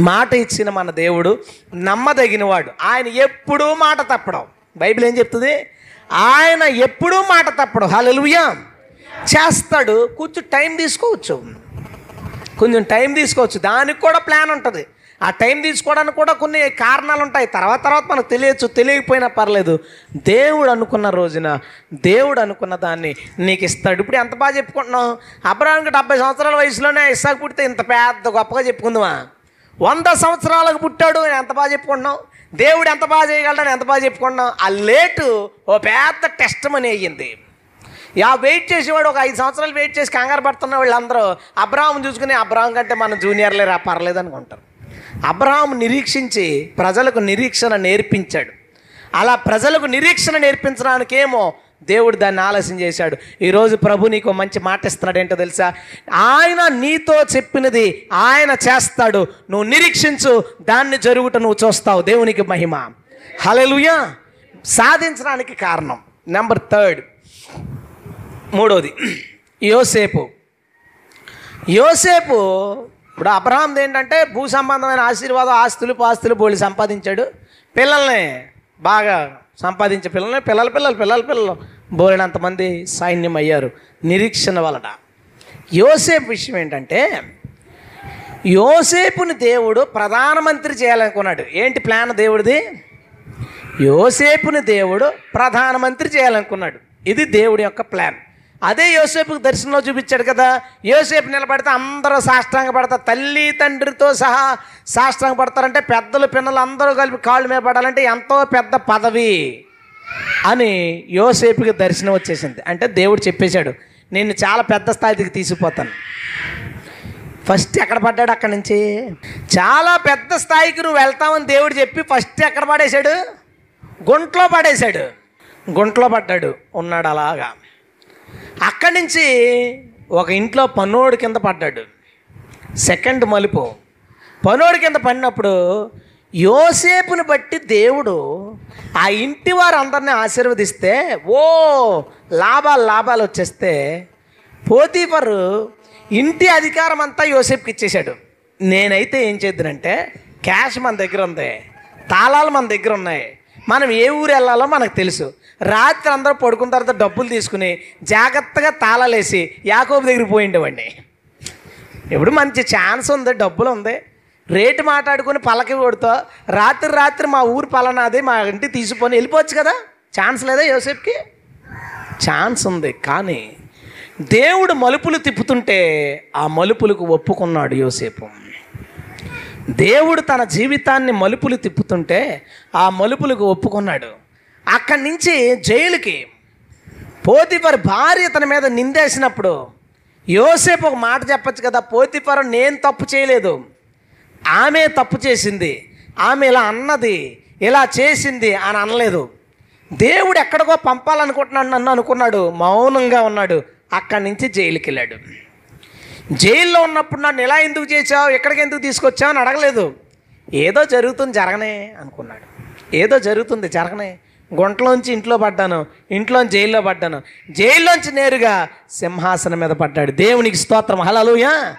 మాట ఇచ్చిన మన దేవుడు నమ్మదగినవాడు. ఆయన ఎప్పుడూ మాట తప్పడం. బైబిల్ ఏం చెప్తుంది? ఆయన ఎప్పుడూ మాట తప్పడం. హలలుయా చేస్తాడు. కొంచెం టైం తీసుకోవచ్చు. కొంచెం టైం తీసుకోవచ్చు. దానికి కూడా ప్లాన్ ఉంటుంది. ఆ టైం తీసుకోవడానికి కూడా కొన్ని కారణాలు ఉంటాయి. తర్వాత తర్వాత మనకు తెలియచ్చు తెలియకపోయినా పర్లేదు. దేవుడు అనుకున్న రోజున దేవుడు అనుకున్న దాన్ని నీకు ఇస్తాడు. ఇప్పుడు ఎంత బాగా చెప్పుకుంటున్నావు? అబ్రాహానికి డెబ్బై సంవత్సరాల వయసులోనే ఇస్సాకు పుడితే ఇంత పెద్ద గొప్పగా చెప్పుకుందామా? వంద సంవత్సరాలకు పుట్టాడు అని ఎంత బాగా చెప్పుకుంటున్నాం దేవుడు ఎంత బాగా చేయగలడని ఎంత బాగా చెప్పుకుంటున్నాం ఆ లేటు ఓ పెద్ద టెస్ట్ అని అయ్యింది. యా వెయిట్ చేసేవాడు ఒక ఐదు సంవత్సరాలు వెయిట్ చేసి కంగారు పడుతున్న వాళ్ళందరూ అబ్రాహం చూసుకుని అబ్రాహం కంటే మన జూనియర్లే రా పర్లేదు అనుకుంటారు. అబ్రాహం నిరీక్షించి ప్రజలకు నిరీక్షణ నేర్పించాడు. అలా ప్రజలకు నిరీక్షణ నేర్పించడానికేమో దేవుడు దాన్ని ఆలస్యం చేశాడు. ఈరోజు ప్రభు నీకు మంచి మాట ఇస్తున్నాడు ఏంటో తెలుసా? ఆయన నీతో చెప్పినది ఆయన చేస్తాడు. నువ్వు నిరీక్షించు దాన్ని జరుగుట నువ్వు చూస్తావు. దేవునికి మహిమ. హలలుయా సాధించడానికి కారణం. Number third. మూడోది. యోసేపు. యోసేపు ఇప్పుడు అబ్రహాంది ఏంటంటే భూ సంబంధమైన ఆశీర్వాదం ఆస్తులు పాస్తులు బోళ్ళు సంపాదించాడు. పిల్లల్ని బాగా సంపాదించే పిల్లల్ని పిల్లల పిల్లలు పిల్లల పిల్లలు. బోలినంతమంది సైన్యం అయ్యారు నిరీక్షణ వలన. యోసేపు విషయం ఏంటంటే యోసేపుని దేవుడు ప్రధానమంత్రి చేయాలనుకున్నాడు. ఏంటి ప్లాన్ దేవుడిది? యోసేపుని దేవుడు ప్రధానమంత్రి చేయాలనుకున్నాడు. ఇది దేవుడి యొక్క ప్లాన్. అదే యోసేపుకి దర్శనంలో చూపించాడు కదా. యోసేపు నిలబడితే అందరూ సాష్టాంగ పడతారు తల్లి తండ్రితో సహా సాష్టాంగ పడతారంటే పెద్దలు పిల్లలు అందరూ కలిపి కాళ్ళు మీద పడాలంటే ఎంతో పెద్ద పదవి. అని యోసేపుకి దర్శనం వచ్చేసింది. అంటే దేవుడు చెప్పేశాడు నేను చాలా పెద్ద స్థాయికి తీసుకుపోతాను ఫస్ట్ ఎక్కడ పడ్డాడు అక్కడి నుంచి? చాలా పెద్ద స్థాయికి నువ్వు వెళ్తావని దేవుడు చెప్పి ఫస్ట్ ఎక్కడ పడేశాడు? గుంట్లో పడేశాడు. గుంట్లో పడ్డాడు ఉన్నాడు అలాగా. అక్కడి నుంచి ఒక ఇంట్లో పన్నోడు కింద పడ్డాడు. సెకండ్ మలుపు. పనోడి కింద పడినప్పుడు యోసేపుని బట్టి దేవుడు ఆ ఇంటి వారందరిని ఆశీర్వదిస్తే ఓ లాభాలు లాభాలు వచ్చేస్తే పోతీఫరు ఇంటి అధికారం అంతా యోసేపుకి ఇచ్చేశాడు. నేనైతే ఏం చేద్దునంటే క్యాష్ మన దగ్గర ఉంది తాళాలు మన దగ్గర ఉన్నాయి మనం ఏ ఊరు వెళ్ళాలో మనకు తెలుసు. రాత్రి అందరూ పడుకున్న తర్వాత డబ్బులు తీసుకుని జాగ్రత్తగా తాళాలేసి యాకోబు దగ్గరికి పోయిండేవాడిని. ఇప్పుడు మంచి ఛాన్స్ ఉంది డబ్బులు ఉంది. రేటు మాట్లాడుకుని పలకి కొడుతా. రాత్రి రాత్రి మా ఊరు పలానాది మా ఇంటి తీసుకొని వెళ్ళిపోవచ్చు కదా? ఛాన్స్ లేదా యోసేఫ్కి ఛాన్స్ ఉంది. కానీ దేవుడు మలుపులు తిప్పుతుంటే ఆ మలుపులకు ఒప్పుకున్నాడు యోసేపు. దేవుడు తన జీవితాన్ని మలుపులు తిప్పుతుంటే ఆ మలుపులకు ఒప్పుకున్నాడు. అక్కడి నుంచి జైలుకి పోతిఫర్ భార్య తన మీద నిందేసినప్పుడు యోసేపు ఒక మాట చెప్పచ్చు కదా? పోతిఫర్ నేను తప్పు చేయలేదు. ఆమె తప్పు చేసింది ఆమె ఇలా అన్నది ఇలా చేసింది అని అనలేదు. దేవుడు ఎక్కడికో పంపాలనుకుంటున్నాడు నన్ను అనుకున్నాడు మౌనంగా ఉన్నాడు అక్కడి నుంచి జైలుకి వెళ్ళాడు. జైల్లో ఉన్నప్పుడు నన్ను ఎలా ఎందుకు చేసావు ఎక్కడికి ఎందుకు తీసుకొచ్చావు అని అడగలేదు. ఏదో జరుగుతుంది జరగనే అనుకున్నాడు. ఏదో జరుగుతుంది జరగనే. గుంటలోంచి ఇంట్లో పడ్డాను ఇంట్లోంచి జైల్లో పడ్డాను. జైల్లోంచి నేరుగా సింహాసనం మీద పడ్డాడు. దేవునికి స్తోత్రం. హలలుయా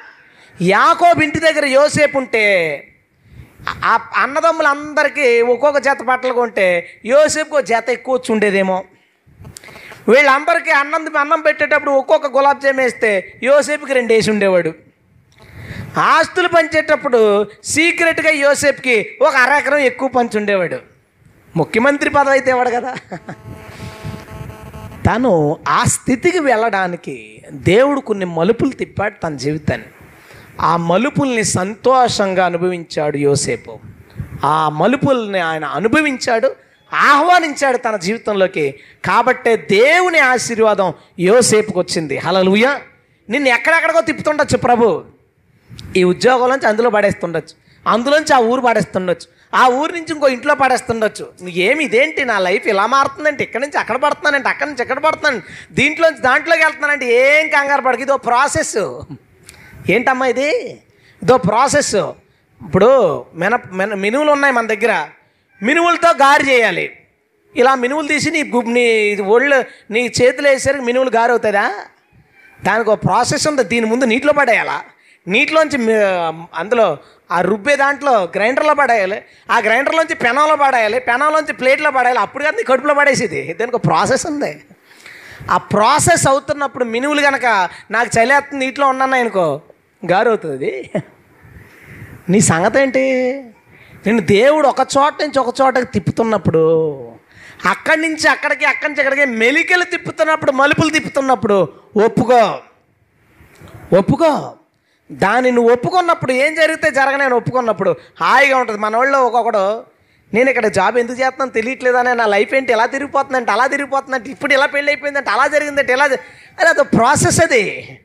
యాకోబు ఇంటి దగ్గర యోసేపు ఉంటే ఆ అన్నదమ్ములందరికీ ఒక్కొక్క జత బట్టలు కొంటే యోసేపుకు ఒక జత ఎక్కువ వచ్చి ఉండేదేమో వీళ్ళందరికీ అన్నం అన్నం పెట్టేటప్పుడు ఒక్కొక్క గులాబ్ జామ్ వేస్తే యోసేపుకి రెండు వేసి ఉండేవాడు. ఆస్తులు పంచేటప్పుడు సీక్రెట్గా యోసేపుకి ఒక అర ఎకరం ఎక్కువ పంచి ఉండేవాడు ముఖ్యమంత్రి పదవి అయితే ఇవ్వడు కదా? తను ఆ స్థితికి వెళ్ళడానికి దేవుడు కొన్ని మలుపులు తిప్పాడు తన జీవితాన్ని. ఆ మలుపుల్ని సంతోషంగా అనుభవించాడు యోసేపు. ఆ మలుపుల్ని ఆయన అనుభవించాడు ఆహ్వానించాడు తన జీవితంలోకి. కాబట్టే దేవుని ఆశీర్వాదం యోసేపుకి వచ్చింది. హలలుయ నిన్ను ఎక్కడెక్కడికో తిప్పుతుండొచ్చు ప్రభు. ఈ ఉద్యోగంలోంచి అందులో పడేస్తుండొచ్చు. అందులోంచి ఆ ఊరు పడేస్తుండొచ్చు. ఆ ఊరి నుంచి ఇంకో ఇంట్లో పడేస్తుండొచ్చు. ఏమి ఇదేంటి? నా లైఫ్ ఇలా మారుతుందంటే ఇక్కడ నుంచి అక్కడ పడుతున్నానంటే అక్కడి నుంచి ఎక్కడ పడుతున్నాను దీంట్లోంచి దాంట్లోకి వెళ్తున్నానంటే ఏం కంగారు పడక. ఓ ప్రాసెస్ ఏంటమ్మా ఇది? ఇదో ప్రాసెస్. ఇప్పుడు మిన మెన మినువులు ఉన్నాయి మన దగ్గర. మినువులతో గారి చేయాలి. ఇలా మినువులు తీసి నీ నీ ఒళ్ళు నీ చేతులు వేసేసరికి మినువులు గారు అవుతుందా దానికి ఒక ప్రాసెస్ ఉంది. దీని ముందు నీటిలో పడేయాలా. నీటిలోంచి అందులో ఆ రుబ్బే దాంట్లో గ్రైండర్లో పడేయాలి. ఆ గ్రైండర్లోంచి పెనంలో పడేయాలి. పెనంలోంచి ప్లేట్లో పడేయాలి. అప్పుడు కదా నీ కడుపులో పడేసేది. దానికి ఒక ప్రాసెస్ ఉంది. ఆ ప్రాసెస్ అవుతున్నప్పుడు మినువులు కనుక నాకు చలేస్తుంది నీటిలో ఉన్నాను అనుకో గారు అవుతుంది నీ సంగతి ఏంటి నేను దేవుడు ఒక చోట నుంచి ఒక చోటకి తిప్పుతున్నప్పుడు అక్కడి నుంచి అక్కడికి అక్కడి నుంచి అక్కడికి మెలికలు తిప్పుతున్నప్పుడు మలుపులు తిప్పుతున్నప్పుడు ఒప్పుకో. ఒప్పుకో. దాన్ని నువ్వు ఒప్పుకున్నప్పుడు ఏం జరిగితే జరగనేను ఒప్పుకున్నప్పుడు హాయిగా ఉంటుంది. మన వాళ్ళు ఒక్కొక్కడు నేను ఇక్కడ జాబ్ ఎందుకు చేస్తున్నాను తెలియట్లేదనే నా లైఫ్ ఏంటి? ఎలా తిరిగిపోతుందంటే అలా తిరిగిపోతుందంటే ఇప్పుడు ఇలా పెళ్ళి అయిపోయిందంటే అలా జరిగిందంటే ఎలా జ- అది అదో ప్రాసెస్ అది.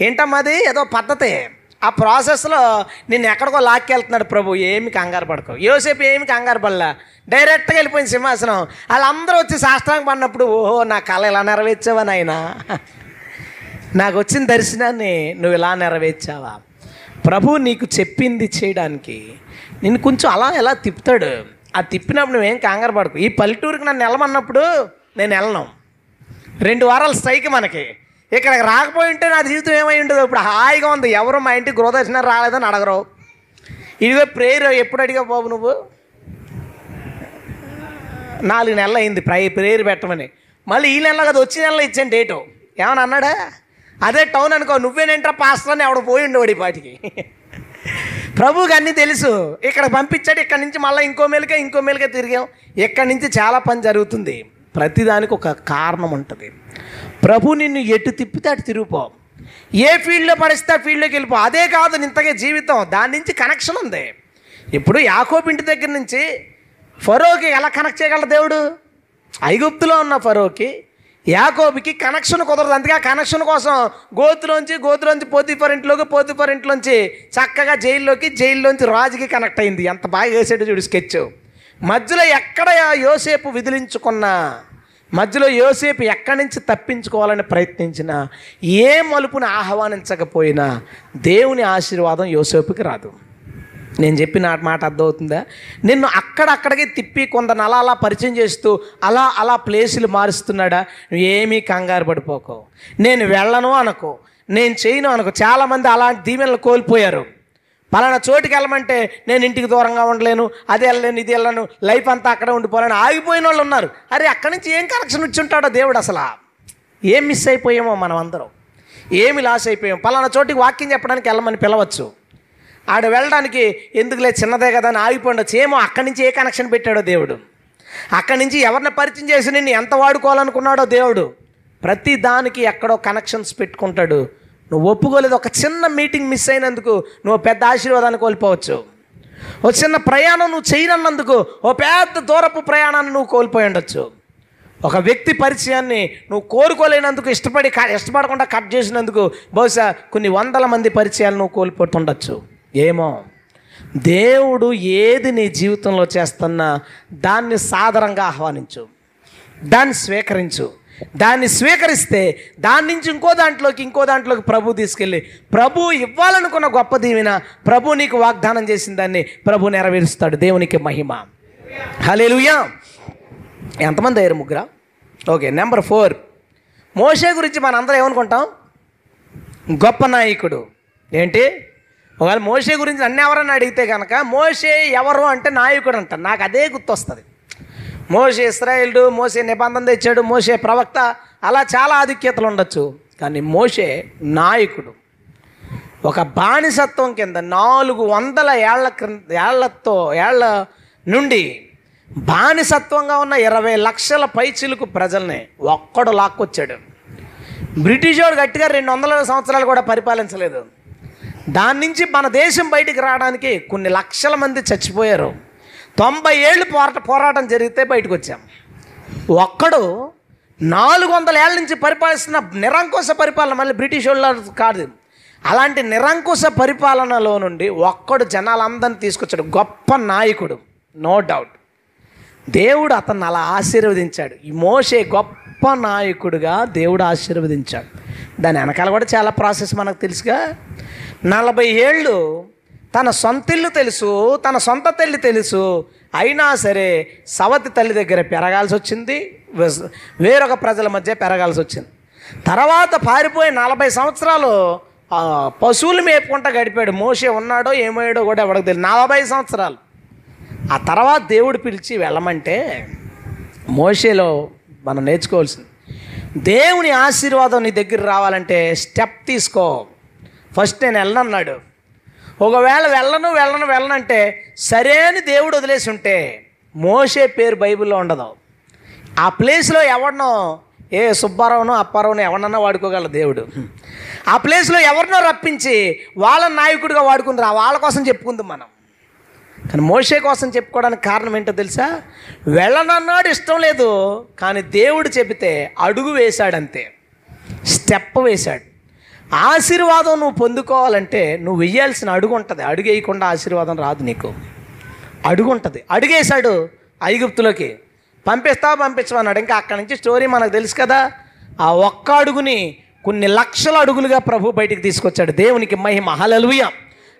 ఏంటమ్మా అది? ఏదో పద్ధతి. ఆ ప్రాసెస్లో నిన్ను ఎక్కడికో లాక్కెళ్తున్నాడు ప్రభు ఏమి కంగారు పడకు. యోసేపు ఏమి కంగారు పడలా. డైరెక్ట్గా వెళ్ళిపోయింది సింహాసనం. వాళ్ళందరూ వచ్చి సాష్టాంగం పడినప్పుడు ఓహో నా కళ ఇలా నెరవేర్చావా నాయనా? నాకు వచ్చిన దర్శనాన్ని నువ్వు ఇలా నెరవేర్చావా? ప్రభు నీకు చెప్పింది చేయడానికి నిన్ను కొంచెం అలా ఎలా తిప్పుతాడు? ఆ తిప్పినప్పుడు నువ్వేం కంగారు పడకు. ఈ పల్లెటూరికి నన్ను వెళ్ళమన్నప్పుడు నేను వెళ్ళను. రెండు వారాలు స్ట్రైక్ మనకి. ఇక్కడికి రాకపోయి ఉంటే నా జీవితం ఏమై ఉండదు. ఇప్పుడు హాయిగా ఉంది. ఎవరు మా ఇంటికి గృహదర్శనం రాలేదని అడగరు. ఇదిగో ప్రేయర్ ఎప్పుడు అడిగావు బాబు నువ్వు? నాలుగు నెలలు అయింది. ప్రై ప్రేయర్ పెట్టమని. మళ్ళీ ఈ నెలలో కదా వచ్చే నెలలో ఇచ్చాను డేటు ఏమని అన్నాడా? అదే టౌన్ అనుకో నువ్వేనేంట్రా పాస్టర్ అని ఎవడు పోయి ఉండేవాడు ఈ పాటికి. అన్నీ తెలుసు. ఇక్కడ పంపించాడు ఇక్కడ నుంచి మళ్ళీ ఇంకో మేలుగా ఇంకో మేలుకే తిరిగాం. ఇక్కడ నుంచి చాలా పని జరుగుతుంది. ప్రతిదానికి ఒక కారణం ఉంటుంది. ప్రభు నిన్ను ఎటు తిప్పితే అటు తిరిగిపో. ఏ ఫీల్డ్లో పడిస్తే ఆ ఫీల్డ్లోకి వెళ్ళిపో. అదే కాదు ఇంతకే జీవితం. దాని నుంచి కనెక్షన్ ఉంది. ఇప్పుడు యాకోబు ఇంటి దగ్గర నుంచి ఫరోకి ఎలా కనెక్ట్ చేయగలడు దేవుడు? ఐగుప్తులో ఉన్న ఫరోకి యాకోబికి కనెక్షన్ కుదరదు. అందుకే ఆ కనెక్షన్ కోసం గోతులోంచి గోతులోంచి పోతిఫర్ ఇంట్లోకి పోతిఫర్ ఇంట్లోంచి చక్కగా జైల్లోకి జైల్లోంచి రాజుకి కనెక్ట్ అయింది. ఎంత బాగా వేసాడు చూడు స్కెచ్ మధ్యలో ఎక్కడ యోసేపు విదిలించుకున్నా మధ్యలో యోసేపు ఎక్కడి నుంచి తప్పించుకోవాలని ప్రయత్నించినా ఏ మలుపుని ఆహ్వానించకపోయినా దేవుని ఆశీర్వాదం యోసేపుకి రాదు. నేను చెప్పిన మాట అర్థమవుతుందా? నిన్ను అక్కడక్కడికి తిప్పి కొందరు అలా అలా పరిచయం చేస్తూ అలా అలా ప్లేసులు మారుస్తున్నాడా? నువ్వు ఏమీ కంగారు పడిపోకో. నేను వెళ్ళను అనుకో. నేను చేయను అనుకో. చాలామంది అలాంటి దీవెనలు కోల్పోయారు. పలానా చోటుకి వెళ్ళమంటే నేను ఇంటికి దూరంగా ఉండలేను అది వెళ్ళలేను ఇది వెళ్ళను లైఫ్ అంతా అక్కడే ఉండిపోలేను ఆగిపోయిన వాళ్ళు ఉన్నారు. అరే అక్కడి నుంచి ఏం కనెక్షన్ ఇచ్చి ఉంటాడో దేవుడు అసలు? ఏం మిస్ అయిపోయామో మనం అందరం. ఏమి లాస్ అయిపోయాం? పలానా చోటికి వాక్యం చెప్పడానికి వెళ్ళమని పిలవచ్చు. ఆడ వెళ్ళడానికి ఎందుకులే చిన్నదే కదా అని ఆగిపోండొచ్చు ఏమో అక్కడి నుంచి ఏ కనెక్షన్ పెట్టాడో దేవుడు? అక్కడి నుంచి ఎవరిని పరిచయం చేసి నిన్ను ఎంత వాడుకోవాలనుకున్నాడో దేవుడు? ప్రతి దానికి ఎక్కడో కనెక్షన్స్ పెట్టుకుంటాడు. నువ్వు ఒప్పుకోలేదు ఒక చిన్న మీటింగ్ మిస్ అయినందుకు నువ్వు పెద్ద ఆశీర్వాదాన్ని కోల్పోవచ్చు. ఓ చిన్న ప్రయాణం నువ్వు చేయనన్నందుకు ఓ పెద్ద దూరపు ప్రయాణాన్ని నువ్వు కోల్పోయి ఉండొచ్చు. ఒక వ్యక్తి పరిచయాన్ని నువ్వు కోరుకోలేనందుకు ఇష్టపడి క- ఇష్టపడకుండా కట్ చేసినందుకు బహుశా కొన్ని వందల మంది పరిచయాలు నువ్వు కోల్పోతుండొచ్చు. ఏమో. దేవుడు ఏది నీ జీవితంలో చేస్తున్నా దాన్ని సాదరంగా ఆహ్వానించు. దాన్ని స్వీకరించు. దాన్ని స్వీకరిస్తే దాని నుంచి ఇంకో దాంట్లోకి ఇంకో దాంట్లోకి ప్రభు తీసుకెళ్ళి ప్రభు ఇవ్వాలనుకున్న గొప్ప దీవెన ప్రభు నీకు వాగ్దానం చేసిన దాన్ని ప్రభు నెరవేరుస్తాడు. దేవునికి మహిమ. హలేలుయా ఎంతమంది అయ్యారు ముగ్గురా? Okay number four. మోషే గురించి మనందరం ఏమనుకుంటాం? గొప్ప నాయకుడు. ఏంటి? ఒకవేళ మోషే గురించి నన్ను ఎవరన్నా అడిగితే కనుక మోషే ఎవరు అంటే నాయకుడు అంట. నాకు అదే గుర్తొస్తుంది. మోషే ఇస్రాయేల్డు మోసే నిబంధన తెచ్చాడు మోసే ప్రవక్త. అలా చాలా ఆధిక్యతలు ఉండొచ్చు. కానీ మోషే నాయకుడు. ఒక బానిసత్వం కింద నాలుగు వందల ఏళ్ళ క్రింద ఏళ్ళతో ఏళ్ళ నుండి బానిసత్వంగా ఉన్న ఇరవై లక్షల పైచిలుకు ప్రజల్ని ఒక్కడు లాక్కొచ్చాడు. బ్రిటిష్ వాడు గట్టిగా రెండు వందల సంవత్సరాలు కూడా పరిపాలించలేదు. దాని నుంచి మన దేశం బయటికి రావడానికి కొన్ని లక్షల మంది చచ్చిపోయారు. తొంభై ఏళ్ళు పోరాట పోరాటం జరిగితే బయటకు వచ్చాం ఒక్కడు నాలుగు వందల ఏళ్ళ నుంచి పరిపాలిస్తున్న నిరంకుశ పరిపాలన మళ్ళీ బ్రిటిష్ వాళ్ళు కాదు. అలాంటి నిరంకుశ పరిపాలనలో నుండి ఒక్కడు జనాలందరినీ తీసుకొచ్చాడు. గొప్ప నాయకుడు నో డౌట్. దేవుడు అతన్ని అలా ఆశీర్వదించాడు. ఈ మోషే గొప్ప నాయకుడిగా దేవుడు ఆశీర్వదించాడు. దాని వెనకాల కూడా చాలా ప్రాసెస్ మనకు తెలుసుగా. నలభై ఏళ్ళు తన సొంత ఇల్లు తెలుసు తన సొంత తల్లి తెలుసు. అయినా సరే సవతి తల్లి దగ్గర పెరగాల్సి వచ్చింది వేరొక ప్రజల మధ్య పెరగాల్సి వచ్చింది. తర్వాత పారిపోయి నలభై సంవత్సరాలు పశువులు మేపుకుంటా గడిపాడు. మోసే ఉన్నాడో ఏమయ్యాడో కూడా ఎవరికి తెలియదు నలభై సంవత్సరాలు. ఆ తర్వాత దేవుడు పిలిచి వెళ్ళమంటే మోషేలో మనం నేర్చుకోవాల్సింది దేవుని ఆశీర్వాదం నీ దగ్గర రావాలంటే స్టెప్ తీసుకో. ఫస్ట్ నేను వెళ్ళనన్నాడు. ఒకవేళ వెళ్ళను వెళ్ళను వెళ్ళను అంటే సరే అని దేవుడు వదిలేసి ఉంటే మోసే పేరు బైబిల్లో ఉండదు. ఆ ప్లేస్లో ఎవరినో ఏ సుబ్బారావునో అప్పారావునో ఎవరినన్నా వాడుకోగల దేవుడు. ఆ ప్లేస్లో ఎవరినో రప్పించి వాళ్ళ నాయకుడిగా వాడుకుంటారు వాళ్ళ కోసం చెప్పుకుందాం మనం. కానీ మోషే కోసం చెప్పుకోవడానికి కారణం ఏంటో తెలుసా? వెళ్ళనన్నాడు ఇష్టం లేదు కానీ దేవుడు చెబితే అడుగు వేశాడంతే. స్టెప్ వేశాడు. ఆశీర్వాదం నువ్వు పొందుకోవాలంటే నువ్వు వెయ్యాల్సిన అడుగు ఉంటుంది. అడుగు వేయకుండా ఆశీర్వాదం రాదు నీకు. అడుగు ఉంటుంది. అడుగేశాడు ఐగుప్తులోకి. పంపిస్తావా పంపించమన్నాడు ఇంకా అక్కడి నుంచి స్టోరీ మనకు తెలుసు కదా. ఆ ఒక్క అడుగుని కొన్ని లక్షల అడుగులుగా ప్రభు బయటికి తీసుకొచ్చాడు. దేవునికి మహిమ. హలలుయ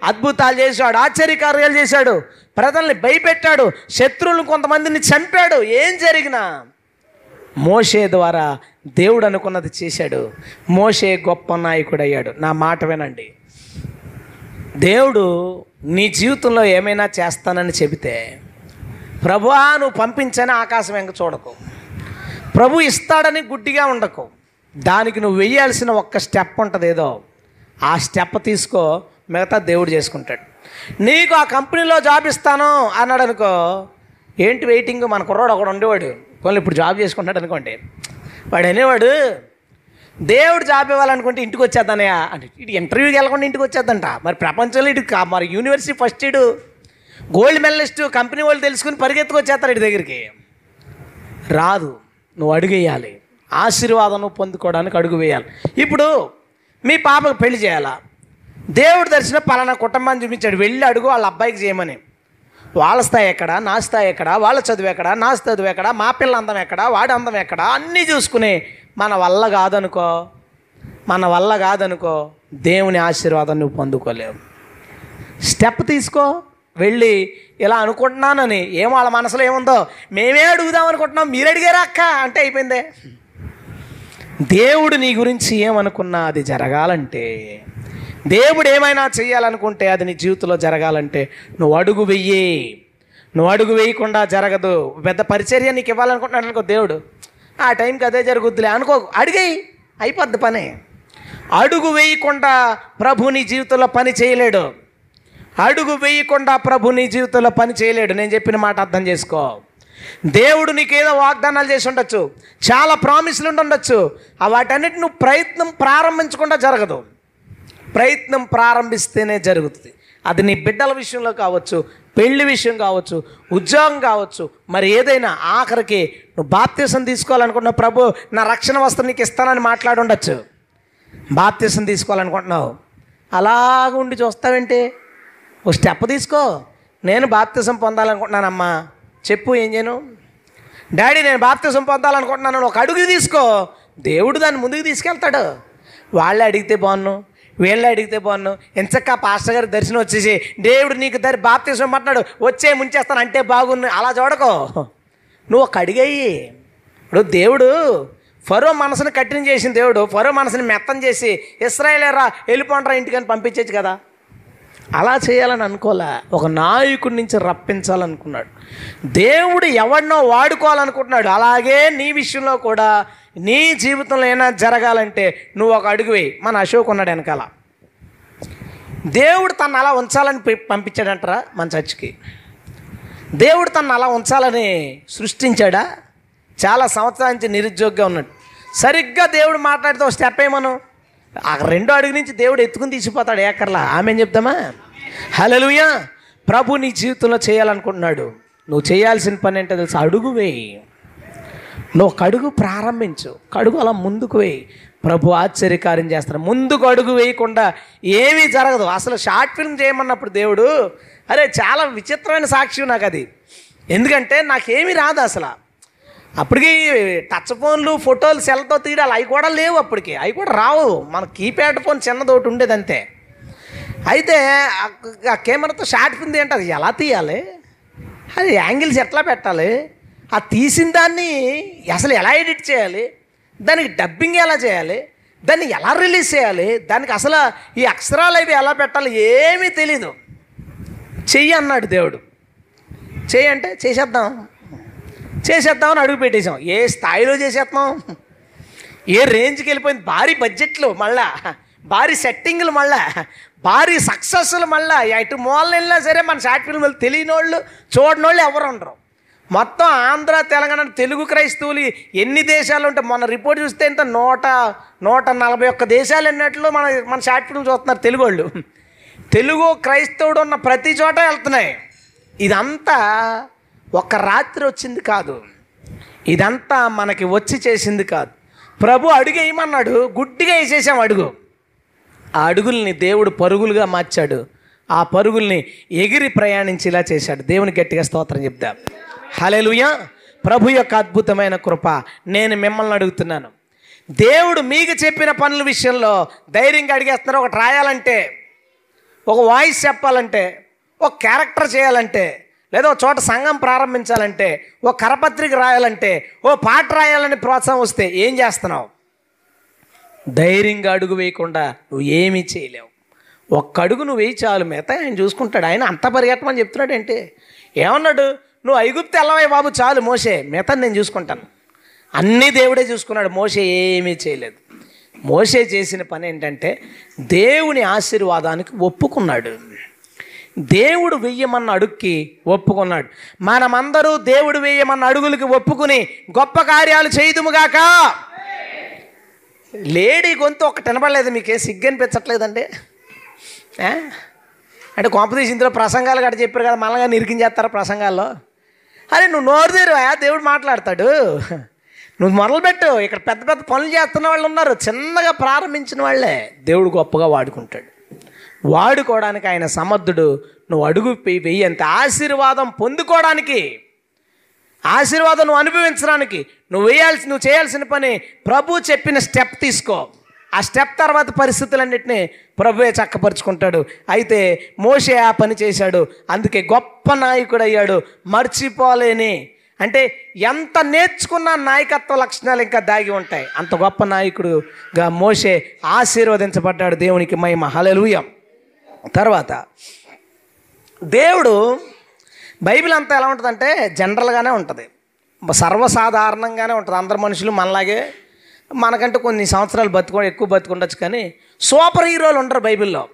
అద్భుతాలు చేశాడు. ఆశ్చర్యకార్యాలు చేశాడు. ప్రజల్ని భయపెట్టాడు. శత్రువులను కొంతమందిని చంపాడు. ఏం జరిగినా మోషే ద్వారా దేవుడు అనుకున్నది చేశాడు. మోషే గొప్ప నాయకుడు అయ్యాడు నా మాట వినండి. దేవుడు నీ జీవితంలో ఏమైనా చేస్తానని చెబితే ప్రభువా నువ్వు పంపించని ఆకాశం వెంక చూడకు. ప్రభు ఇస్తాడని గుడ్డిగా ఉండకు. దానికి నువ్వు వెయ్యాల్సిన ఒక్క స్టెప్ ఉంటుంది ఏదో. ఆ స్టెప్ తీసుకో మిగతా దేవుడు చేసుకుంటాడు. నీకు ఆ కంపెనీలో జాబ్ ఇస్తాను అన్నాడు అనుకో ఏంటి వెయిటింగ్? మన కుర్రాడు ఒకడు ఉండేవాడు. కొన్ని ఇప్పుడు జాబ్ చేసుకుంటాడు అనుకోండి. వాడు అనేవాడు దేవుడు జాబ్ ఇవ్వాలనుకుంటే ఇంటికి వచ్చేద్దానయా అంటే ఇటు ఇంటర్వ్యూకి వెళ్ళకుండా ఇంటికి వచ్చేద్దంట. మరి ప్రపంచంలో ఇటు మరి యూనివర్సిటీ ఫస్ట్ ఇడు గోల్డ్ మెడలిస్ట్ కంపెనీ వాళ్ళు తెలుసుకుని పరిగెత్తుకొచ్చేస్తారు ఇటు దగ్గరికి. రాదు నువ్వు అడుగేయాలి ఆశీర్వాదం నువ్వు పొందుకోవడానికి అడుగు వేయాలి. ఇప్పుడు మీ పాపకు పెళ్ళి చేయాలా? దేవుడు దర్శనం పలానా కుటుంబాన్ని చూపించాడు. వెళ్ళి అడుగు వాళ్ళ అబ్బాయికి చేయమని. వాళ్ళ స్థాయి ఎక్కడ? నా స్థాయి ఎక్కడ? వాళ్ళ చదువు ఎక్కడ? నా చదువు ఎక్కడ? మా పిల్ల అందం ఎక్కడ? వాడి అందం ఎక్కడ? అన్నీ చూసుకుని మన వల్ల కాదనుకో మన వల్ల కాదనుకో దేవుని ఆశీర్వాదం నువ్వు పొందుకోలేవు. స్టెప్ తీసుకో వెళ్ళి ఇలా అనుకుంటున్నానని ఏం వాళ్ళ మనసులో ఏముందో? మేమే అడుగుదాం అనుకుంటున్నాం మీరు అడిగారా అక్క? అంటే అయిపోయిందే. దేవుడు నీ గురించి ఏమనుకున్నా అది జరగాలంటే దేవుడు ఏమైనా చేయాలనుకుంటే అది నీ జీవితంలో జరగాలంటే నువ్వు అడుగు వెయ్యి. నువ్వు అడుగు వేయకుండా జరగదు. పెద్ద పరిచర్య నీకు ఇవ్వాలనుకుంటున్నాడు అనుకో దేవుడు. ఆ టైంకి అదే జరుగుద్దిలే. అనుకో అడిగేయి. అయిపోద్ది పని. అడుగు వేయకుండా ప్రభు నీ జీవితంలో పని చేయలేడు. అడుగు వేయకుండా ప్రభు నీ జీవితంలో పని చేయలేడు. నేను చెప్పిన మాట అర్థం చేసుకో. దేవుడు నీకేదో వాగ్దానాలు చేసి ఉండొచ్చు. చాలా ప్రామిస్లు ఉండొచ్చు. ఆ వాటన్నిటి నువ్వు ప్రయత్నం ప్రారంభించకుండా జరగదు. ప్రయత్నం ప్రారంభిస్తేనే జరుగుతుంది. అది నీ బిడ్డల విషయంలో కావచ్చు పెళ్ళి విషయం కావచ్చు ఉద్యోగం కావచ్చు మరి ఏదైనా ఆఖరికి నువ్వు బాప్తీసం తీసుకోవాలనుకున్న ప్రభు నా రక్షణ వస్త్రం నీకు ఇస్తానని మాట్లాడుండొచ్చు బాప్త్యసం బాప్తీసం తీసుకోవాలనుకుంటున్నావు. అలాగ ఉండి చూస్తావేంటి? ఓ స్టెప్ తీసుకో. నేను బాప్త్యసం పొందాలనుకుంటున్నానమ్మా. చెప్పు ఏం చేయను? డాడీ నేను బాప్తీసం పొందాలనుకుంటున్నాను ఒక అడుగు తీసుకో. దేవుడు దాన్ని ముందుకు తీసుకెళ్తాడు. వాళ్ళే అడిగితే బాగున్నాను వీళ్ళు అడిగితే బాగున్ను. ఎంచక్క పాస్టర్ గారి దర్శనం వచ్చేసి దేవుడు నీకు దరి బాప్తీసం పట్టినాడు. వచ్చే ముంచేస్తాను అంటే బాగున్ను. అలా చూడకో. నువ్వు ఒక అడిగయ్యి ఇప్పుడు దేవుడు ఫరో మనసుని కఠినం చేసిన దేవుడు ఫరో మనసుని మెత్తం చేసి ఇస్రాయలేరా వెళ్ళిపోండ్రా ఇంటికని పంపించచ్చు కదా. అలా చేయాలని అనుకోలే. ఒక నాయకుడి నుంచి రప్పించాలనుకున్నాడు. దేవుడు ఎవడినో వాడుకోవాలనుకుంటున్నాడు. అలాగే నీ విషయంలో కూడా నీ జీవితంలో ఏమైనా జరగాలంటే నువ్వు ఒక అడుగు వేయి. మన అశోక్ ఉన్నాడు వెనకాల. దేవుడు తను అలా ఉంచాలని పంపించాడంటారా మన చర్చికి. దేవుడు తను అలా ఉంచాలని సృష్టించాడా? చాలా సంవత్సరాల నుంచి నిరుద్యోగిగా ఉన్నాడు. సరిగ్గా దేవుడు మాట్లాడితే ఒక స్టెప్ మనం ఆ రెండో అడుగు నుంచి దేవుడు ఎత్తుకుని తీసిపోతాడు ఏకర్లా. ఆమె చెప్తామా? హలలుయా ప్రభు నీ జీవితంలో చేయాలనుకుంటున్నాడు. నువ్వు చేయాల్సిన పని ఏంటో తెలుసు? అడుగు వేయి. నువ్వు కడుగు ప్రారంభించు. కడుగు అలా ముందుకు వేయి. ప్రభు ఆశ్చర్యకార్యం చేస్తాడు. ముందుకు అడుగు వేయకుండా ఏమీ జరగదు. అసలు షార్ట్ ఫిల్మ్ చేయమన్నప్పుడు దేవుడు అరే చాలా విచిత్రమైన సాక్ష్యం నాకు అది. ఎందుకంటే నాకేమీ రాదు అసలు. అప్పటికి టచ్ ఫోన్లు ఫోటోలు సెల్తో తీయాలి అవి కూడా లేవు అప్పటికి. అవి కూడా రావు. మన కీప్యాడ్ ఫోన్ చిన్నది ఒకటి ఉండేది అంతే. అయితే ఆ- కెమెరాతో షార్ట్ ఫిల్మ్ ఏంటి అది ఎలా తీయాలి? అది యాంగిల్స్ ఎట్లా పెట్టాలి? ఆ తీసిన దాన్ని అసలు ఎలా ఎడిట్ చేయాలి? దానికి డబ్బింగ్ ఎలా చేయాలి? దాన్ని ఎలా రిలీజ్ చేయాలి? దానికి అసలు ఈ అక్షరాలు అవి ఎలా పెట్టాలి ఏమీ తెలీదు. చెయ్యి అన్నాడు దేవుడు. చెయ్యి అంటే చేసేద్దాం. చేసేద్దామని అడుగు పెట్టేశాం. ఏ స్థాయిలో చేసేద్దాం ఏ రేంజ్కి వెళ్ళిపోయింది? భారీ బడ్జెట్లో మళ్ళా. భారీ సెట్టింగ్లు మళ్ళా. భారీ సక్సెస్లు మళ్ళా. ఎటు మూలన వెళ్ళినా సరే మన షార్ట్ ఫిల్మ్లు తెలియని వాళ్ళు చూడని వాళ్ళు ఎవరు ఉండరు మొత్తం ఆంధ్ర తెలంగాణ తెలుగు క్రైస్తవులు ఎన్ని దేశాలు ఉంటాయి మన రిపోర్ట్ చూస్తే ఇంత నూట నూట నలభై ఒక్క దేశాలు అన్నట్లు మన మన షార్ట్ ఫిల్మ్ చూస్తున్నారు తెలుగు వాళ్ళు తెలుగు క్రైస్తవుడు ఉన్న ప్రతి చోట వెళ్తున్నాయి. ఇదంతా ఒక రాత్రి వచ్చింది కాదు. ఇదంతా మనకి వచ్చి చేసింది కాదు. ప్రభు అడుగు వేయమన్నాడు గుడ్డిగా వేసేసాం అడుగు. ఆ అడుగుల్ని దేవుడు పరుగులుగా మార్చాడు. ఆ పరుగుల్ని ఎగిరి ప్రయాణించేలా చేశాడు. దేవుని గట్టిగా స్తోత్రం చెప్తా హలెలుయ ప్రభు యొక్క అద్భుతమైన కృప. నేను మిమ్మల్ని అడుగుతున్నాను. దేవుడు మీకు చెప్పిన పనుల విషయంలో ధైర్యంగా అడిగేస్తున్నారు. ఒకటి రాయాలంటే ఒక వాయిస్ చెప్పాలంటే ఒక క్యారెక్టర్ చేయాలంటే లేదా ఒక చోట సంఘం ప్రారంభించాలంటే ఓ కరపత్రిక రాయాలంటే ఓ పాట రాయాలని ప్రోత్సాహం వస్తే ఏం చేస్తున్నావు? ధైర్యంగా అడుగు వేయకుండా నువ్వు ఏమీ చేయలేవు. ఒక్క అడుగు నువ్వు వేయి చాలు. మిగతా ఆయన చూసుకుంటాడు. ఆయన అంత పరిగెట్టమని చెప్తున్నాడు ఏంటి? ఏమన్నాడు? నువ్వు ఐగుప్తి వెళ్ళవే బాబు చాలు మోసే మిగతా నేను చూసుకుంటాను. అన్నీ దేవుడే చూసుకున్నాడు. మోసే ఏమీ చేయలేదు. మోసే చేసిన పని ఏంటంటే దేవుని ఆశీర్వాదానికి ఒప్పుకున్నాడు. దేవుడు వెయ్యమన్న అడుక్కి ఒప్పుకున్నాడు. మనమందరూ దేవుడు వేయమన్న అడుగులకి ఒప్పుకుని గొప్ప కార్యాలు చేయదుముగాక. లేడీ గొంతు ఒకటి వినపడలేదు మీకే సిగ్గనిపించట్లేదండి అంటే కాంపిటీషన్ ఇందులో ప్రసంగాలు గట్ట చెప్పారు కదా మళ్ళీ నిరికించేస్తారు ప్రసంగాల్లో? అరే నువ్వు నోరు తెరువా? దేవుడు మాట్లాడతాడు. నువ్వు మొదలుపెట్టు ఇక్కడ పెద్ద పెద్ద పనులు చేస్తున్న వాళ్ళు ఉన్నారు. చిన్నగా ప్రారంభించిన వాళ్ళే. దేవుడు గొప్పగా వాడుకుంటాడు. వాడుకోవడానికి ఆయన సమర్థుడు. నువ్వు అడుగు వెయ్యి అంత ఆశీర్వాదం పొందుకోవడానికి ఆశీర్వాదం నువ్వు అనుభవించడానికి నువ్వు వేయాల్సి నువ్వు చేయాల్సిన పని ప్రభు చెప్పిన స్టెప్ తీసుకో. ఆ స్టెప్ తర్వాత పరిస్థితులన్నింటినీ ప్రభువే చక్కపరుచుకుంటాడు. అయితే మోషే ఆ పని చేశాడు. అందుకే గొప్ప నాయకుడు అయ్యాడు మర్చిపోలేని. అంటే ఎంత నేర్చుకున్న నాయకత్వ లక్షణాలు ఇంకా దాగి ఉంటాయి. అంత గొప్ప నాయకుడుగా మోషే ఆశీర్వదించబడ్డాడు దేవునికి మహిమ. హల్లెలూయా. తర్వాత దేవుడు బైబిల్ అంతా ఎలా ఉంటుందంటే జనరల్గానే ఉంటుంది. సర్వసాధారణంగానే ఉంటుంది. అందరు మనుషులు మనలాగే మనకంటే కొన్ని సంవత్సరాలు బతుకు ఎక్కువ బతుకుండొచ్చు కానీ సూపర్ హీరోలు ఉంటారు బైబిల్లో.